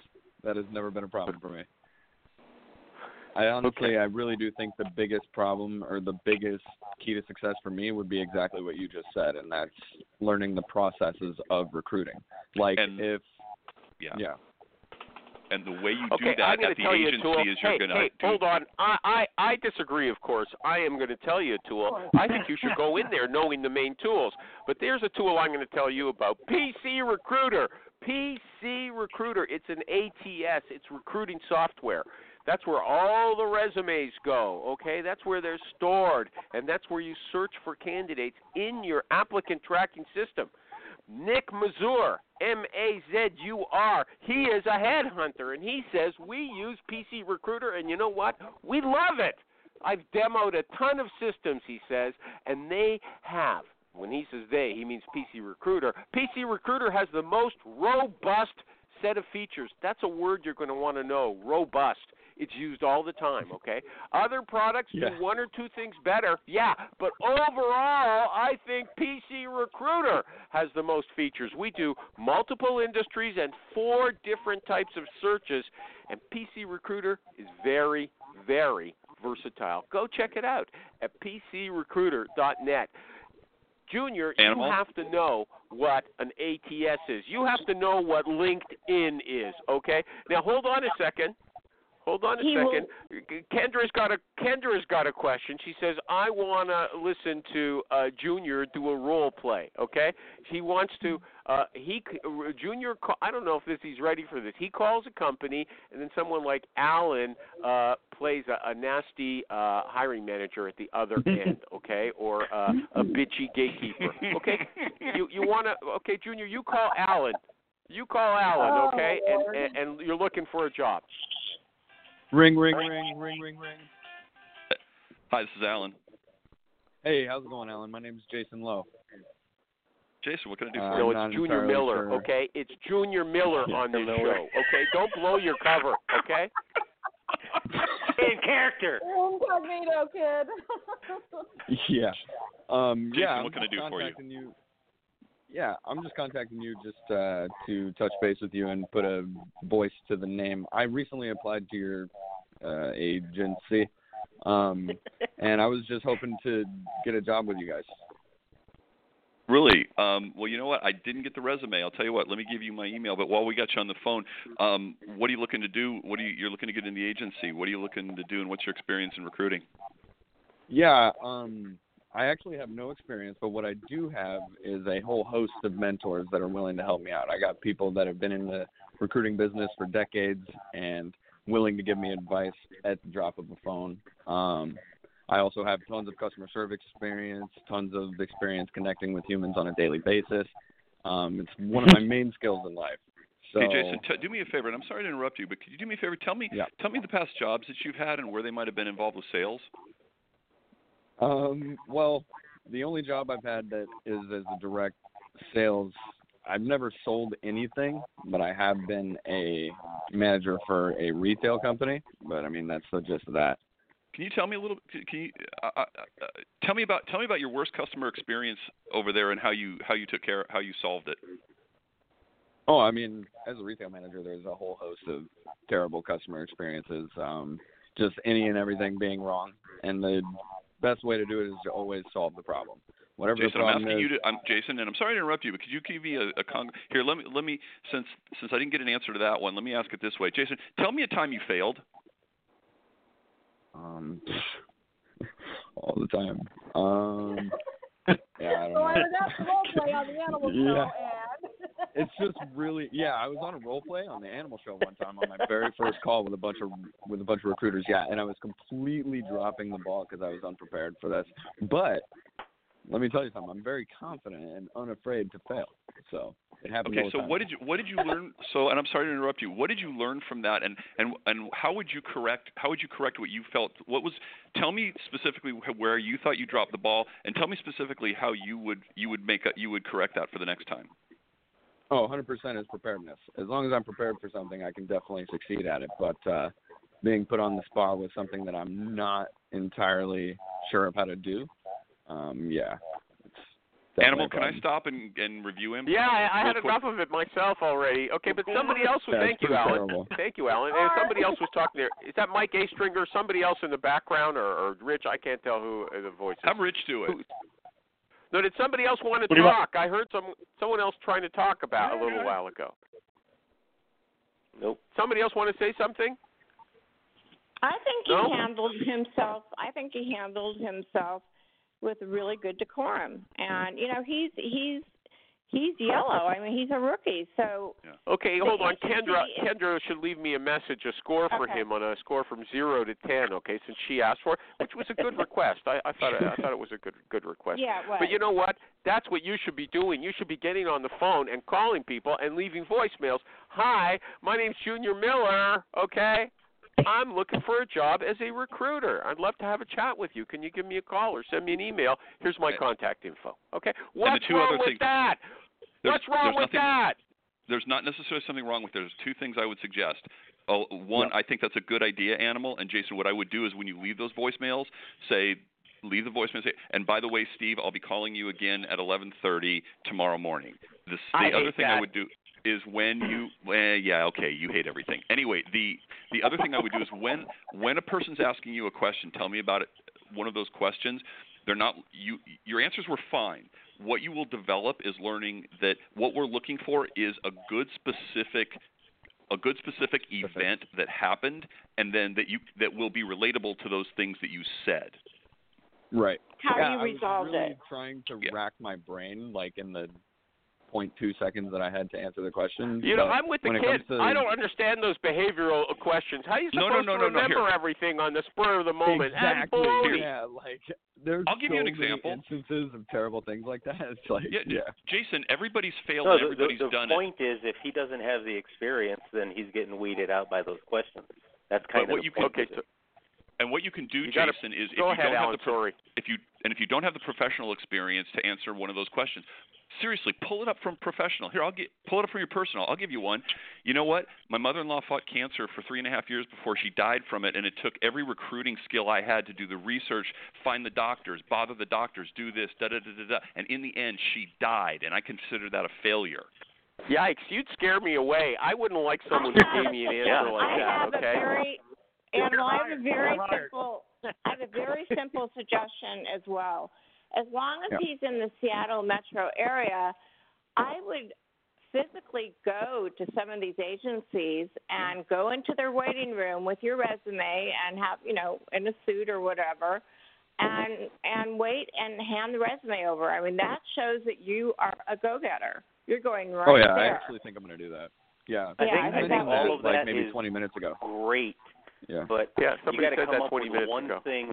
That has never been a problem for me. I honestly, I really do think the biggest problem or the biggest key to success for me would be exactly what you just said, and that's learning the processes of recruiting. Like And- if, yeah yeah, and the way you Okay, do that at the tell you agency tool. is you're hey, going to hey, do hold on. I, I I disagree, of course. I am going to tell you a tool. I think you should go in there knowing the main tools. But there's a tool I'm going to tell you about. PC Recruiter. PC Recruiter. It's an ATS. It's recruiting software. That's where all the resumes go, okay? That's where they're stored, and that's where you search for candidates in your applicant tracking system. Nick Mazur, M A Z U R, he is a headhunter, and he says we use PC Recruiter, and you know what? We love it. I've demoed a ton of systems, he says, and they have. When he says they, he means PC Recruiter. PC Recruiter has the most robust set of features. That's a word you're going to want to know robust. It's used all the time, okay? Other products Yeah. do one or two things better, yeah, but overall, I think PC Recruiter has the most features. We do multiple industries and four different types of searches, and PC Recruiter is very, very versatile. Go check it out at PCRecruiter.net. Junior, Animal? you have to know what an ATS is. You have to know what LinkedIn is, okay? Now, hold on a second. Hold on a He will- second. Kendra's got a Kendra's got a question. She says, "I want to listen to uh, Junior do a role play." Okay, he wants to. Uh, he Junior. Call, I don't know if this he's ready for this. He calls a company, and then someone like Alan uh, plays a, a nasty uh, hiring manager at the other end. Okay, or uh, a bitchy gatekeeper. Okay, you you want to? Okay, Junior, you call Alan. You call Alan. Oh, Okay, Lord. and, and and you're looking for a job. Ring, ring, ring, ring, ring, ring. Hi, this is Alan. Hey, how's it going, Alan? My name is Jason Lowe. Jason, what can I do Uh, for No, you? not it's Junior Miller, sure. okay? It's Junior Miller Yeah. on this Miller. show, okay? Don't blow your cover, okay? In character. Incognito kid. Yeah. Um, Jason, yeah. I'm what can I just do for you? you? Yeah, I'm just contacting you just uh, to touch base with you and put a voice to the name. I recently applied to your uh, agency, um, and I was just hoping to get a job with you guys. Really? Um, well, you know what? I didn't get the resume. I'll tell you what. Let me give you my email. But while we got you on the phone, um, what are you looking to do? What are you you're looking to get in the agency? What are you looking to do, and what's your experience in recruiting? Yeah, um, I actually have no experience, but what I do have is a whole host of mentors that are willing to help me out. I got people that have been in the recruiting business for decades and willing to give me advice at the drop of a phone. Um, I also have tons of customer service experience, tons of experience connecting with humans on a daily basis. Um, it's one of my main skills in life. So, hey, Jason, t- do me a favor, and I'm sorry to interrupt you, but could you do me a favor? Tell me, Yeah. tell me the past jobs that you've had and where they might have been involved with sales. Um, well, the only job I've had that is as a direct sales, I've never sold anything, but I have been a manager for a retail company. But I mean, that's the gist of that. Can you tell me a little? Can can you uh, uh, uh, tell me about tell me about your worst customer experience over there and how you how you took care how you solved it? Oh, I mean, as a retail manager, there's a whole host of terrible customer experiences. Um, just any and everything being wrong, and the best way to do it is to always solve the problem. Whatever Jason, the I'm problem asking is. you to. I'm Jason, and I'm sorry to interrupt you, but could you give me a, a con- here? Let me let me since since I didn't get an answer to that one. Let me ask it this way, Jason. Tell me a time you failed. Um, all the time. Um, yeah, I don't So I was at the role play on the animal Yeah. show, and It's just really, yeah. I was on a role play on the animal show one time on my very first call with a bunch of with a bunch of recruiters. Yeah, and I was completely dropping the ball because I was unprepared for this. But let me tell you something. I'm very confident and unafraid to fail. So it happens. Okay, so what did you what did you learn? So, and I'm sorry to interrupt you. What did you learn from that, and and and how would you correct how would you correct what you felt? What was? Tell me specifically where you thought you dropped the ball, and tell me specifically how you would you would make a, you would correct that for the next time. Oh, 100% is preparedness. As long as I'm prepared for something, I can definitely succeed at it. But uh, being put on the spot with something that I'm not entirely sure of how to do, um, yeah. Animal, can I stop and and review him? Yeah, I, I had quick? enough of it myself already. Okay, but somebody else was. Yeah, thank you, Alan. terrible. Thank you, Alan. And somebody else was talking there. Is that Mike A. Stringer? Somebody else in the background, or, or Rich? I can't tell who uh, the voice is. Have Rich do it. Who- No, did somebody else want to What do you want? talk? I heard some someone else trying to talk about a little while ago. Nope. Somebody else want to say something? I think he No? handled himself. I think he handled himself with really good decorum, and you know he's he's he's yellow. I mean he's a rookie, so Okay, hold on. Kendra is- Kendra should leave me a message, a score for Okay. him on a score from zero to ten. Okay, since she asked for it, which was a good request. I, I thought I thought it was a good good request. yeah. But you know what? That's what you should be doing. You should be getting on the phone and calling people and leaving voicemails. Hi, my name's Junior Miller. Okay, I'm looking for a job as a recruiter. I'd love to have a chat with you. Can you give me a call or send me an email? Here's my contact info. Okay. What's wrong with things- that? There's- What's wrong with nothing- that? there's not necessarily something wrong with it. There's two things I would suggest. Oh, one, I think that's a good idea, Animal. And Jason, what I would do is when you leave those voicemails, say, leave the voicemail. Say, and by the way, Steve, I'll be calling you again at 11:30 tomorrow morning. The, the I other thing I would do is when you, eh, yeah, okay, you hate everything. Anyway, the the other thing I would do is when when a person's asking you a question, tell me about it. One of those questions. They're not you. Your answers were fine what you will develop is learning that what we're looking for is a good specific a good specific event that happened, and then that you that will be relatable to those things that you said. Right. How yeah, you I was resolved really it. trying to rack my brain, like in the point two seconds that I had to answer the question. You know, I'm with the kids. it to- I don't understand those behavioral questions. How are you supposed no, no, to no, no, remember here. everything on the spur of the moment? Exactly. Yeah, like there's I'll give so you an many example. instances of terrible things like that. It's like Yeah, yeah. Jason, everybody's failed No, and the, the, everybody's the done point is, if he doesn't have the experience, then he's getting weeded out by those questions. That's kind But what of you the point. can- of it. And what you can do, You gotta- Jason, is if you ahead, don't Alan. have the pro- if you and if you don't have the professional experience to answer one of those questions, seriously, pull it up from professional. Here, I'll get pull it up from your personal. I'll give you one. You know what? My mother-in-law fought cancer for three and a half years before she died from it, and it took every recruiting skill I had to do the research, find the doctors, bother the doctors, do this, da da da da da. And in the end, she died, and I consider that a failure. Yikes! You'd scare me away. I wouldn't like someone who gave me an answer Yeah. like I that. have okay. A very and I have a very simple I have a very simple suggestion as well. As long as Yeah. he's in the Seattle metro area, I would physically go to some of these agencies and go into their waiting room with your resume and have you know in a suit or whatever and and wait and hand the resume over. I mean that shows that you are a go getter. You're going right oh yeah, I actually think I'm gonna do that. Yeah. I think, I I think think that all would of like maybe is 20 minutes ago. great, Yeah. but Yeah, somebody got to said come that up 20 with minutes one ago. thing.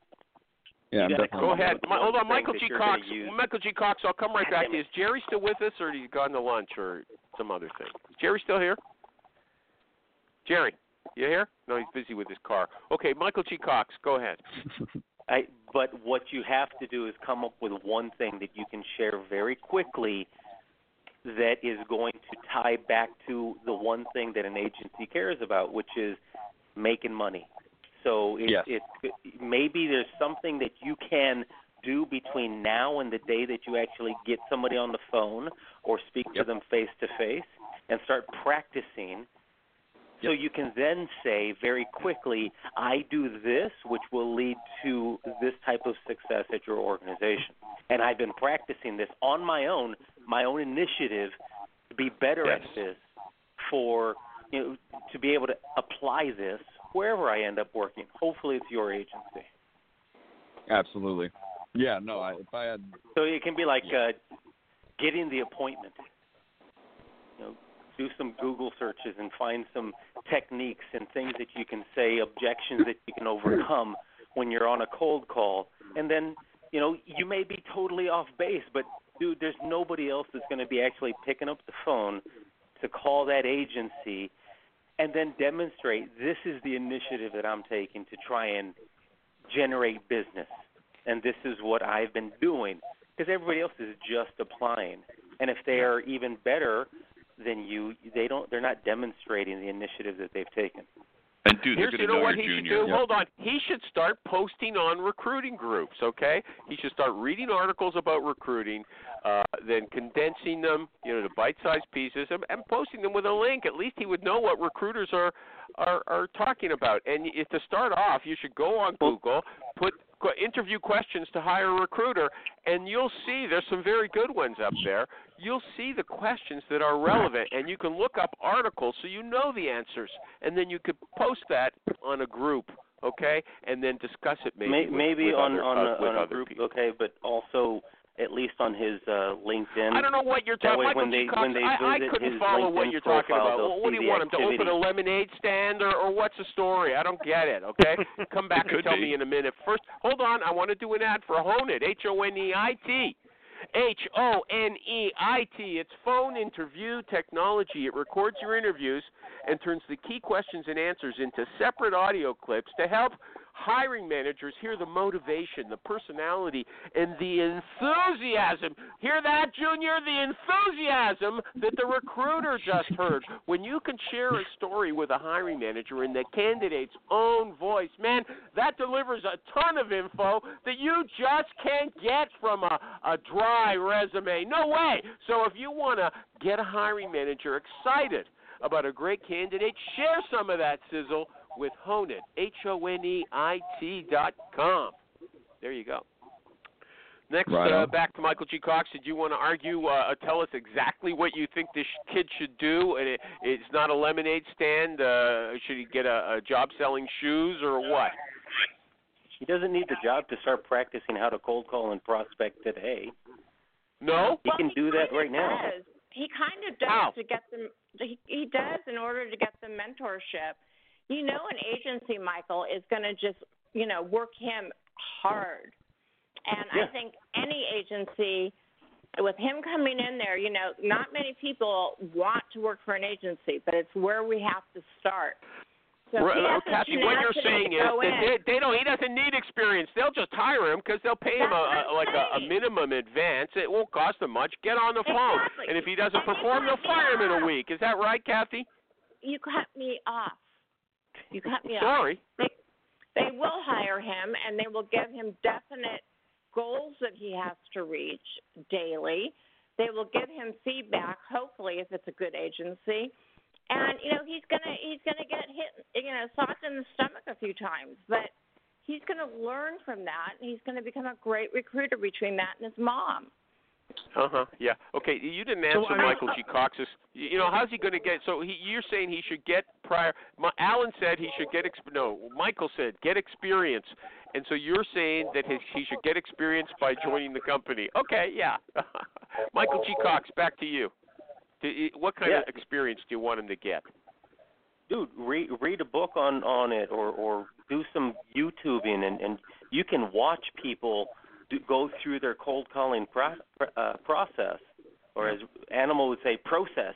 Yeah, I'm You gotta definitely come Go ahead. My, hold on, Michael that G. Cox. Michael G. Cox, I'll come right back to you. Is Jerry still with us, or he's gone to lunch, or some other thing? Is Jerry still here? Jerry, you here? No, he's busy with his car. Okay, Michael G. Cox, go ahead. I, but what you have to do is come up with one thing that you can share very quickly that is going to tie back to the one thing that an agency cares about, which is making money. So it, Yes. it maybe there's something that you can do between now and the day that you actually get somebody on the phone or speak to them face to face and start practicing so you can then say very quickly, I do this, which will lead to this type of success at your organization. And I've been practicing this on my own, my own initiative, to be better Yes. at this, for you know, to be able to apply this wherever I end up working. Hopefully, it's your agency. Absolutely. Yeah, no, I, if I had So it can be like uh, getting the appointment. You know, do some Google searches and find some techniques and things that you can say, objections that you can overcome when you're on a cold call. And then, you know, you may be totally off base, but dude, there's nobody else that's going to be actually picking up the phone to call that agency and then demonstrate this is the initiative that I'm taking to try and generate business. And this is what I've been doing because everybody else is just applying. And if they are even better than you, they don't they're not demonstrating the initiative that they've taken. And dude, Here's you know know what he junior. should do. Hold on. He should start posting on recruiting groups. Okay, he should start reading articles about recruiting, uh, then condensing them, you know, to bite-sized pieces, and, and posting them with a link. At least he would know what recruiters are are, are talking about. And if to start off, you should go on Google, put interview questions to hire a recruiter, and you'll see there's some very good ones up there. You'll see the questions that are relevant, and you can look up articles so you know the answers, and then you could post that on a group, okay, and then discuss it maybe May, with, maybe with on other, on uh, a, on a group, people. okay, but also at least on his uh, LinkedIn. I don't know what you're talking. Michael when they- Cox, when they I, I visit couldn't his follow what LinkedIn you're talking about. Well, what do you want him to open a lemonade stand, or, or what's the story? I don't get it. Okay, come back and tell be. me in a minute. First, hold on. I want to do an ad for HoneIt. H O N E I T. H O N E I T. It's phone interview technology. It records your interviews and turns the key questions and answers into separate audio clips to help hiring managers hear the motivation, the personality, and the enthusiasm. Hear that, Junior? The enthusiasm that the recruiter just heard. When you can share a story with a hiring manager in the candidate's own voice, man, that delivers a ton of info that you just can't get from a, a dry resume. No way. So if you want to get a hiring manager excited about a great candidate, share some of that sizzle with HoneIt, H O N E I T dot com. There you go. Next, Right uh, back to Michael G. Cox. Did you want to argue? Uh, tell us exactly what you think this kid should do. And it, it's not a lemonade stand. Uh, should he get a, a job selling shoes or what? He doesn't need the job to start practicing how to cold call and prospect today. No, he can do that right now. He kind of does How? to get them. He, he does in order to get the mentorship. You know, an agency, Michael, is going to just you know work him hard, and Yeah. I think any agency. With him coming in there, you know, not many people want to work for an agency, but it's where we have to start. So Right, uh, Kathy, what you're saying is that they, they don't. He doesn't need experience. They'll just hire him because they'll pay him a, a like a, a minimum advance. It won't cost them much. Get on the phone, and if he doesn't And perform, they'll fire him in a week. Is that right, Kathy? you cut me off. You cut me off. Sorry. They, they will hire him and they will give him definite goals that he has to reach daily. They will give him feedback, hopefully, if it's a good agency. And you know he's gonna he's gonna get hit, you know, socked in the stomach a few times, but he's gonna learn from that, and he's gonna become a great recruiter between that and his mom. Uh huh. Yeah. Okay. You didn't answer I mean- Michael G. Cox's. You you know, how's he going to get? So he, you're saying he should get prior. My, Alan said he should get. Exp, no, Michael said get experience, and so you're saying that his, he should get experience by joining the company. Okay. Yeah. Michael G. Cox, back to you. Do- What kind Yeah. of experience do you want him to get? dude read read a book on on it or or do some youtubing and and you can watch people do, go through their cold calling pro, uh, process or as animal would say process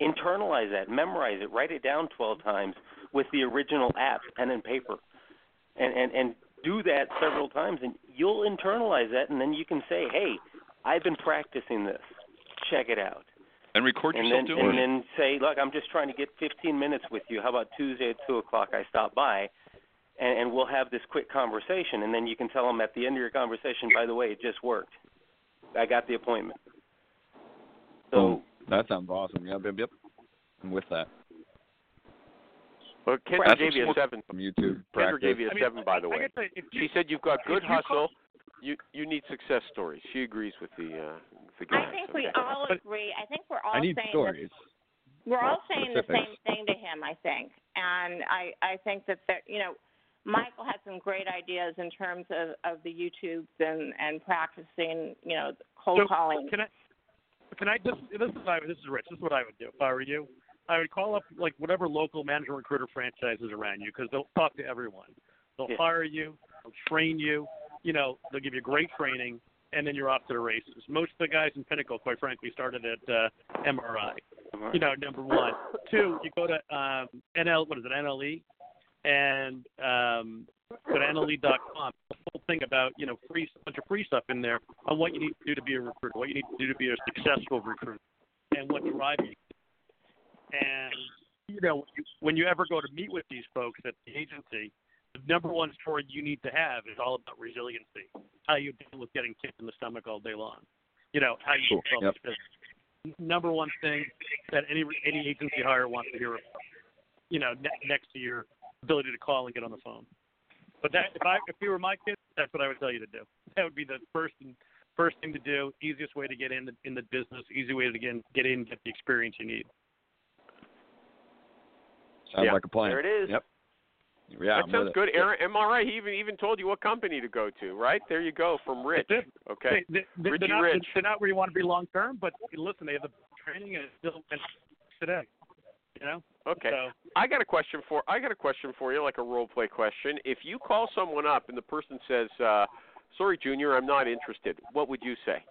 internalize that memorize it write it down 12 times with the original app pen and paper and and and do that several times and you'll internalize that and then you can say hey i've been practicing this check it out And record and yourself then doing and it. then say, look, I'm just trying to get 15 minutes with you. How about Tuesday at two o'clock? I stop by, and, and we'll have this quick conversation. And then you can tell them at the end of your conversation, by the way, it just worked. I got the appointment. So Boom. that sounds awesome. Yep, yep, yep. I'm with that. Well, Kendra That's gave you a seven. From YouTube Kendra practice. gave you a I mean, seven, by the way. gotta say, if you- She said you've got good if you call- hustle. You you need success stories. She agrees with the uh, the guys. I think we okay. all agree. I think we're all I need saying stories. The, we're all saying the same thing to him. I think, and I I think that there, you know, Michael had some great ideas in terms of of the YouTubes and and practicing, you know, cold So, calling. Can I? Can I? This, this is I, this is Rich. This is what I would do if I were you. I would call up like whatever local management recruiter franchises around you because they'll talk to everyone. They'll Yeah. hire you, they'll train you. You know, they'll give you great training, and then you're off to the races. Most of the guys in Pinnacle, quite frankly, started at uh, MRI. You know, number one. Two, you go to um, NL. What is it? NLE, and um, go to NLE.com. The whole thing about you know free a bunch of free stuff in there on what you need to do to be a recruiter, what you need to do to be a successful recruiter, and what drives you. And you know, when you ever go to meet with these folks at the agency, the number one story you need to have is all about resiliency. How you deal with getting kicked in the stomach all day long. You know, how you Cool. develop Yep. business. Number one thing that any any agency hire wants to hear about. You know, ne- next to your ability to call and get on the phone. But that if I if you were my kid, that's what I would tell you to do. That would be the first and first thing to do. Easiest way to get in the, in the business. Easy way to get in, get in, get the experience you need. Sounds Yeah, like a plan. there it is. Yep. Yeah, that I'm sounds with it. good. Aaron, MRI. He even even told you what company to go to, right? There you go, from Rich. Okay. They, they, Richie they're not, Rich. They're not where you want to be long term, but listen, they have the training and it's still today. You know. Okay. So I got a question for I got a question for you, like a role play question. If you call someone up and the person says, uh, "Sorry, Junior, I'm not interested," what would you say?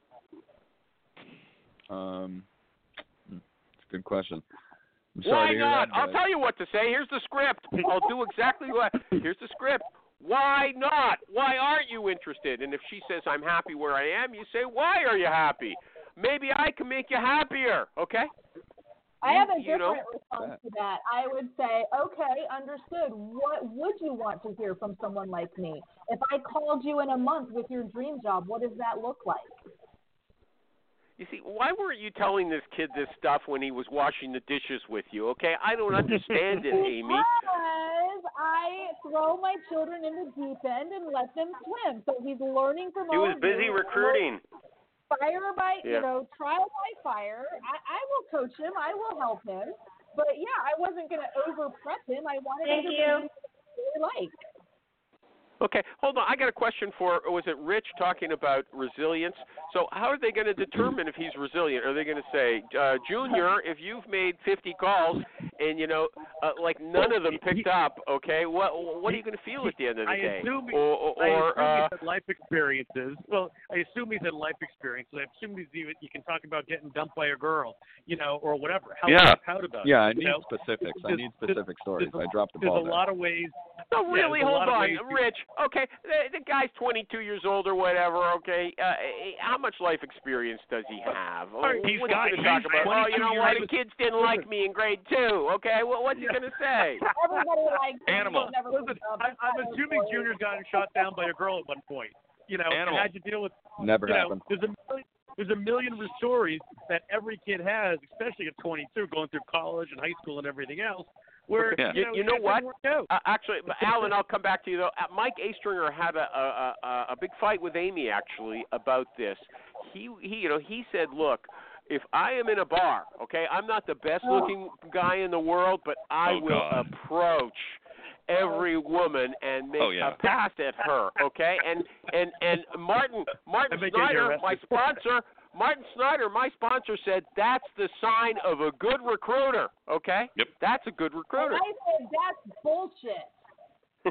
Um, hmm, it's a good question. I'm Why sorry to not? that, I'll tell you what to say. Here's the script. I'll do exactly what. Here's the script. Why not? Why aren't you interested? And if she says I'm happy where I am, you say why are you happy? Maybe I can make you happier. Okay. I have a different response to that. I would say, okay, understood. What would you want to hear from someone like me? If I called you in a month with your dream job, what does that look like? You see, why weren't you telling this kid this stuff when he was washing the dishes with you? Okay, I don't understand it, Amy. Because I throw my children in the deep end and let them swim. So he's learning from He was busy recruiting. Fire by Yeah. you know trial by fire. I, I will coach him. I will help him. But yeah, I wasn't going to over prep him. I wanted Thank him to you. be really like. Okay, hold on. I got a question for was it Rich talking about resilience? So how are they going to determine if he's resilient? Are they going to say, uh, Junior, if you've made 50 calls and you know, uh, like none of them picked up, okay, what what are you going to feel at the end of the I day? assume, he- or or, I or assume uh, he's had life experiences. Well, I assume he's had life experiences. I assume he's even, you can talk about getting dumped by a girl, you know, or whatever. How yeah. proud about Yeah, I it, you need know? specifics. I need specific stories. there's a- I dropped the ball. There's a there. lot of ways. No, yeah, really, there's a hold on, ways to- Rich. Okay, the, the guy's 22 years old or whatever. Okay, uh, how much life experience does he have? Alright, What's he's he got- going to talk about? Oh, you know years what? old. The kids didn't like me in grade two. Okay, well, what's he going to say? Everybody likes him, Animal. Never Listen, I, I'm assuming Junior's gotten shot down by a girl at one point. You know, Animal. and had to deal with. Never you happened. Know, there's a million, there's a million stories that every kid has, especially at 22, going through college and high school and everything else. Where Okay. you You, know, you know what? didn't work out. Uh, actually, Alan, I'll come back to you though. Uh, Mike Astringer had a, a a a big fight with Amy actually about this. He he you know he said, look. If I am in a bar, okay, I'm not the best looking guy in the world, but I Oh, will God. approach every woman and make Oh, yeah. a pass at her, okay? And and and Martin Martin I bet you get Snyder, my sponsor, Martin Snyder, my sponsor said that's the sign of a good recruiter, okay? Yep. That's a good recruiter. I said that's bullshit.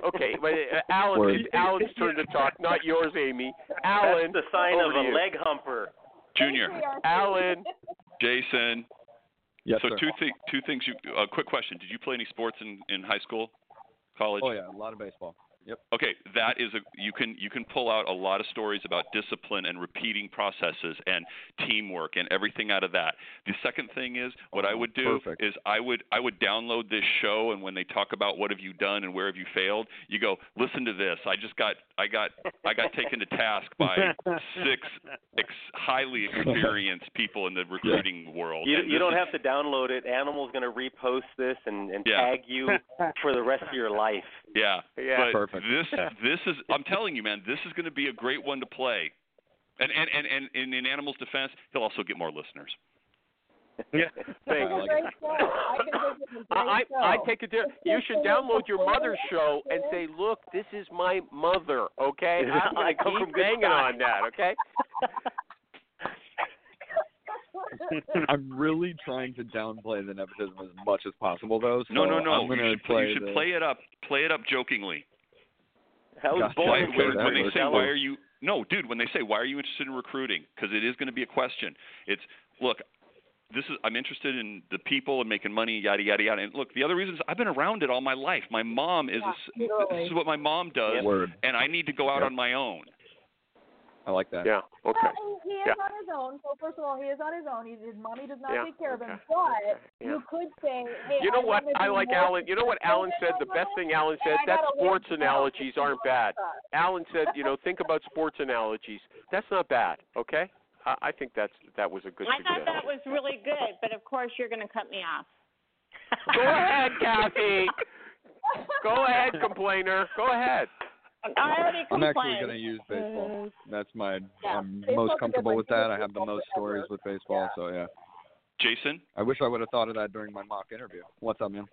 Okay, but uh, Alan, Word. Alan's turn to talk, not yours, Amy. Alan, That's the sign of a you. leg humper. Junior, Alan, Jason. Yes, so sir. two thi- two things. You uh, quick question. Did you play any sports in in high school, college? Oh yeah, a lot of baseball. Yep. Okay, that is a you can you can pull out a lot of stories about discipline and repeating processes and teamwork and everything out of that. The second thing is what I oh, would do Perfect. is I would I would download this show and when they talk about what have you done and where have you failed, you go listen to this. I just got I got I got taken to task by six ex- highly experienced people in the recruiting world. You, you don't is- have to download it. Animal's going to repost this and, and Yeah. tag you for the rest of your life. Yeah, Yeah. but Perfect. this this is I'm telling you, man, this is going to be a great one to play. And and and and in, in Animal's defense, he'll also get more listeners. Yeah. It's thank you. I think it's a great I. I take a di- you should download your mother's show and say, look, this is my mother, okay? I'm I come from keep good banging on that, okay? I'm really trying to downplay the nepotism as much as possible, though. So No, no, no. I'm you should, play you should the, play it up. Play it up jokingly. That was Gotcha. bold. Okay, when, when they say why are you no, dude, when they say why are you interested in recruiting? Because it is going to be a question. It's look, this is I'm interested in the people and making money, yada yada yada. And look, the other reason is I've been around it all my life. My mom is Yeah, a s literally. this is what my mom does, Word. and I need to go out Yep. on my own. I like that. Yeah, okay. Well, he is Yeah. on his own. So first of all, he is on his own. He, his mommy does not Yeah, take care of him. okay, But yeah. you could say, hey, You know I what? I like more Alan. You know what Alan said? The best thing Alan said. That sports analogies aren't bad. Alan said, you know, think about sports analogies. That's not bad. Okay. I, I think that's that was a good I thought that was really good, but of course you're going to cut me off. Go ahead, Kathy. Go ahead, complainer. Go ahead. I already I'm actually going to use baseball. That's my. Yeah, I'm baseball's most comfortable with that. I have the most stories with baseball, so yeah. Jason, I wish I would have thought of that during my mock interview. What's up, man?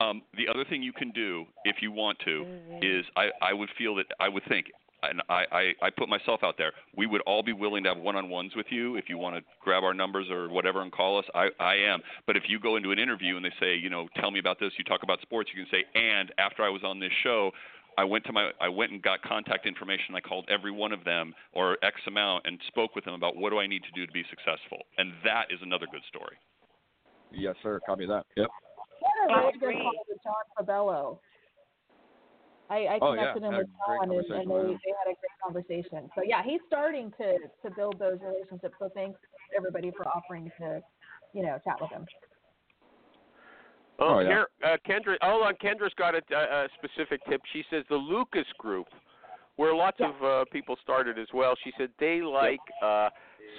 Um, the other thing you can do, if you want to, is I, I would feel that I would think, and I, I, I put myself out there, we would all be willing to have one-on-ones with you if you want to grab our numbers or whatever and call us. I, I am. But if you go into an interview and they say, you know, tell me about this, you talk about sports, you can say, and after I was on this show, I went to my I went and got contact information. I called every one of them or X amount and spoke with them about what do I need to do to be successful. And that is another good story. Yes, sir. Copy that. Yep. What a oh, I really good call with John Fabello. I, I Oh, yeah, connected him with John, and, and they, they had a great conversation. So yeah, he's starting to to build those relationships. So thanks everybody for offering to, you know, chat with him. Oh, Oh, yeah. here, uh, Kendra. Hold on, Kendra's got a, a, a specific tip. She says the Lucas Group, where lots of uh, people started as well. She said they like uh,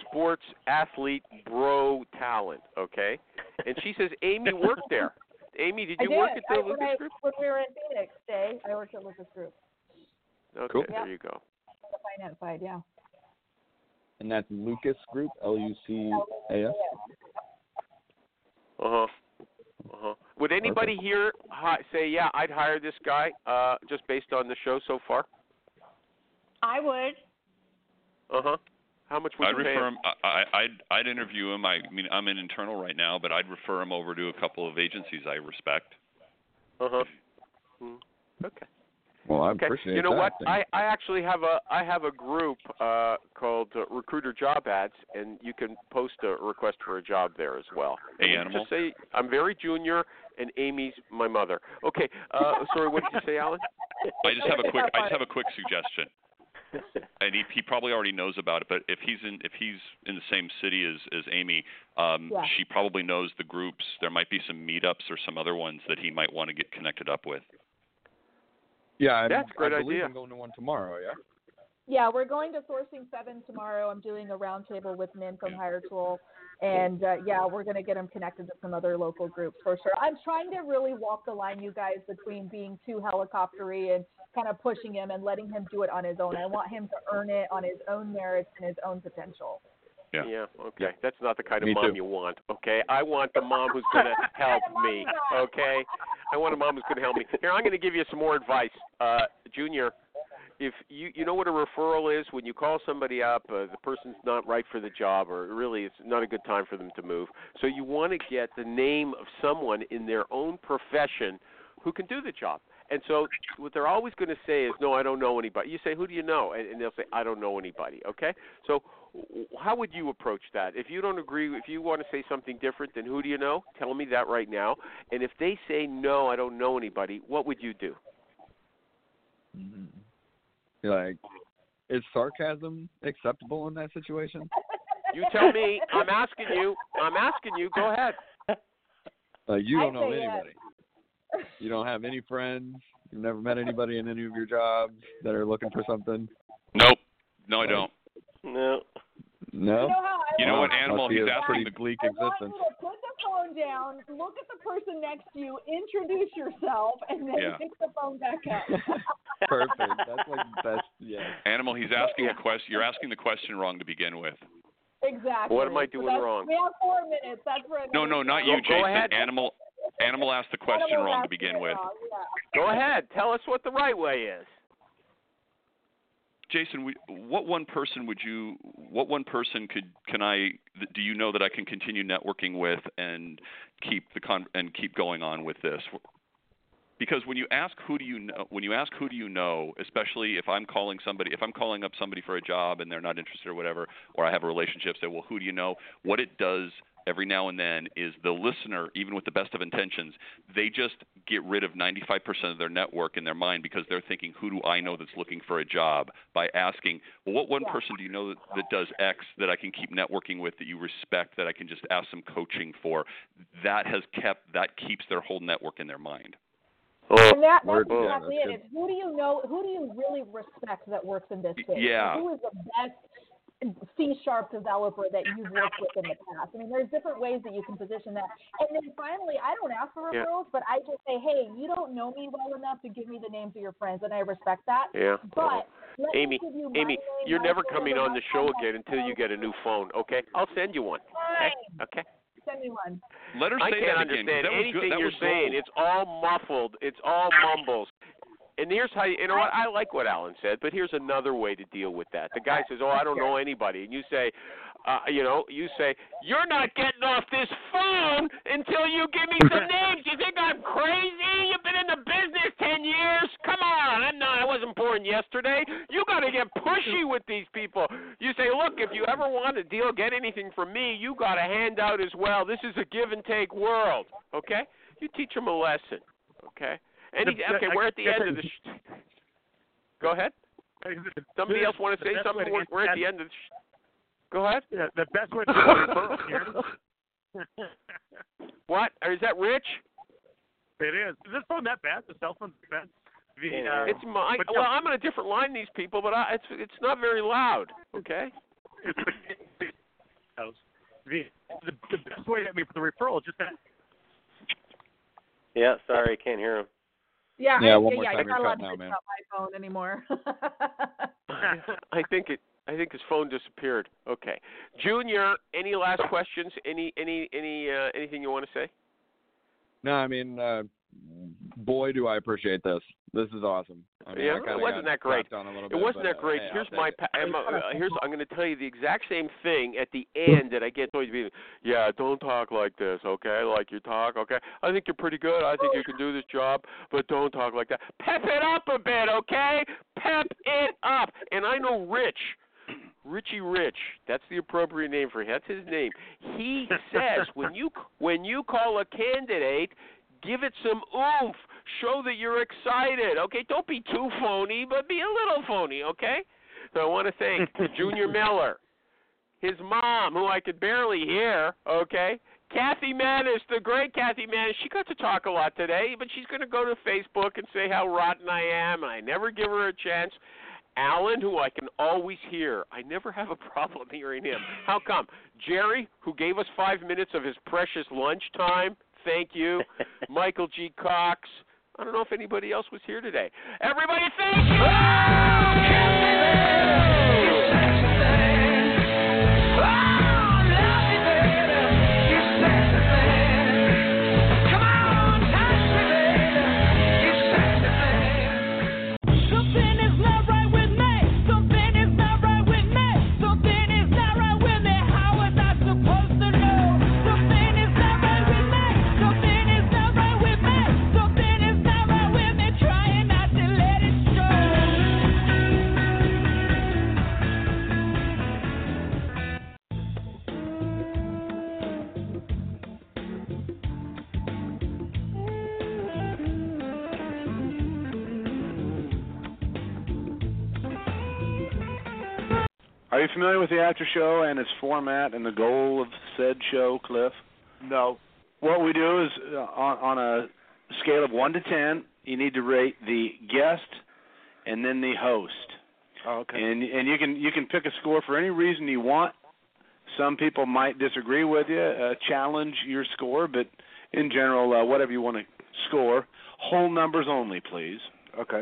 sports athlete bro talent. Okay, and she says Amy worked there. Amy, did you did. work at the I, when, Lucas I, Group? when we were in Phoenix, Jay, I worked at Lucas Group Okay, Cool. there you go. on the finance side. Yeah. And that's Lucas Group, L U C A S. Uh huh. Uh huh. Would anybody here hi, say, "Yeah, I'd hire this guy," uh, just based on the show so far? I would. Uh huh. How much would I'd you pay refer him. I, I, I'd I'd interview him. I mean, I'm an internal right now, but I'd refer him over to a couple of agencies I respect. Uh huh. Okay. Well, I Okay. appreciate You know that. what? I I actually have a I have a group uh called uh, Recruiter Job Ads, and you can post a request for a job there as well. Hey, And Animal. Just say I'm very junior, and Amy's my mother. Okay. Uh, sorry, what did you say, Alan? I just have a quick. I just have a quick suggestion. And he, he probably already knows about it, but if he's in if he's in the same city as as Amy, um, Yeah. she probably knows the groups. There might be some meetups or some other ones that he might want to get connected up with. Yeah, I, That's a great I believe idea. I'm going to one tomorrow. Yeah. Yeah, we're going to Sourcing Seven tomorrow. I'm doing a roundtable with Min from Hiretual, and uh, yeah, we're going to get him connected to some other local groups for sure. I'm trying to really walk the line, you guys, between being too helicoptery and kind of pushing him and letting him do it on his own. I want him to earn it on his own merits and his own potential. Yeah. Okay. That's not the kind of Me mom too. you want. Okay. I want the mom who's going to help me. Okay. I want a mom who's going to help me. Here, I'm going to give you some more advice, uh, Junior. If you you know what a referral is, when you call somebody up, uh, the person's not right for the job, or really it's not a good time for them to move. So you want to get the name of someone in their own profession who can do the job. And so what they're always going to say is, "No, I don't know anybody." You say, "Who do you know?" And, and they'll say, "I don't know anybody." Okay. So how would you approach that? If you don't agree, if you want to say something different, then who do you know? Tell me that right now. And if they say, "No, I don't know anybody," what would you do? Mm-hmm. Like, is sarcasm acceptable in that situation? You tell me. I'm asking you. I'm asking you. Go ahead. Like, you don't I'd know say yes. anybody. You don't have any friends. You've never met anybody in any of your jobs that are looking for something. Nope. No, I don't. No. No. You know how I what want- animal he's asking the bleak I existence. you to put the phone down, look at the person next to you, introduce yourself, and then Yeah. pick the phone back up. Perfect. That's like the best. Yeah. Animal, he's asking a question. You're asking the question wrong to begin with. Exactly. What am I doing that's- wrong? We have four minutes. That's for No, no, not you, Go- go Jason. ahead. Animal. Animal asked the question Animal wrong to begin with. wrong, yeah. Go ahead. Tell us what the right way is. Jason, what one person would you? What one person could can I? Do you know that I can continue networking with and keep the con and keep going on with this? Because when you ask who do you know, when you ask who do you know, especially if I'm calling somebody, if I'm calling up somebody for a job and they're not interested or whatever, or I have a relationship, say, well, who do you know? What it does every now and then is the listener, even with the best of intentions, they just get rid of 95% of their network in their mind because they're thinking, who do I know that's looking for a job? By asking, well, what one Yeah. person do you know that, that does X that I can keep networking with that you respect that I can just ask some coaching for? That has kept that keeps their whole network in their mind. Oh, and that, that's Word. Yeah, exactly that's it. It's who do you know? Who do you really respect that works in this space? yeah. Who is the best C sharp developer that you've worked with in the past? I mean, there's different ways that you can position that. And then finally, I don't ask for Yeah. referrals, but I just say, hey, you don't know me well enough to give me the names of your friends, and I respect that. Yeah. But let me Amy, give you my Amy, name, you're never coming on the show again until you get a new phone. Okay, I'll send you one. Okay. Fine. Okay. Send me one. Let her I can't that again. 'cause understand that anything good. That you're saying. gold. It's all muffled. It's all mumbles. And here's how you, you know what I like what Alan said, but here's another way to deal with that. The guy says, "Oh, I don't know anybody," and you say, uh, you know, you say, "You're not getting off this phone until you give me some names." You think I'm crazy? You've been in the business ten years. Come on, I'm not. I wasn't born yesterday. You got to get pushy with these people. You say, "Look, if you ever want to deal, get anything from me, you got to hand out as well. This is a give and take world." Okay? You teach them a lesson. Okay? Any, The- okay, I- we're at the I- end of the. Sh- Go ahead. Somebody else want to say something? We're, we're at the end of the. Sh- Go ahead. Yeah, the best way to do referrals here. What? Or is that Rich? it is. Is this phone that bad? The cell phone's bad? The, uh, It's my. but Well, no, I'm on a different line. These people, but I, it's it's not very loud. Okay. it's the, the, the, the best way. I mean, for the referral, just that. Yeah, sorry, I can't hear him. Yeah, Yeah, I, one more yeah, time, you're not you're allowed cut to pick man. up my phone anymore. I think it. I think his phone disappeared. Okay, Junior. Any last questions? Any any any uh, anything you want to say? No, I mean, uh, boy, do I appreciate this. This is awesome. I mean, yeah, I it wasn't that great. crapped on a little It wasn't but, that great. uh, hey, here's my. Pa- I'm, uh, here's. I'm going to tell you the exact same thing at the end that I get told to be. Yeah, don't talk like this, okay? Like you talk, okay? I think you're pretty good. I think you can do this job, but don't talk like that. Pep it up a bit, okay? Pep it up. And I know Rich. Richie Rich, that's the appropriate name for him. That's his name. He says when you when you call a candidate, give it some oomph. Show that you're excited. Okay, don't be too phony, but be a little phony. Okay. So I want to thank Junior Miller, his mom, who I could barely hear. Okay. Kathy Manis, the great Kathy Manis, she got to talk a lot today, but she's going to go to Facebook and say how rotten I am, and I never give her a chance. Alan, who I can always hear. I never have a problem hearing him. How come? Jerry, who gave us five minutes of his precious lunch time. Thank you. Michael G. Cox. I don't know if anybody else was here today. Everybody, thank you. Are you familiar with the after show and its format and the goal of said show, Cliff? No. What we do is uh, on, on a scale of one to ten, you need to rate the guest and then the host. Oh, okay. And and you can you can pick a score for any reason you want. Some people might disagree with you, uh, challenge your score, but in general, uh, whatever you want to score, whole numbers only, please. Okay.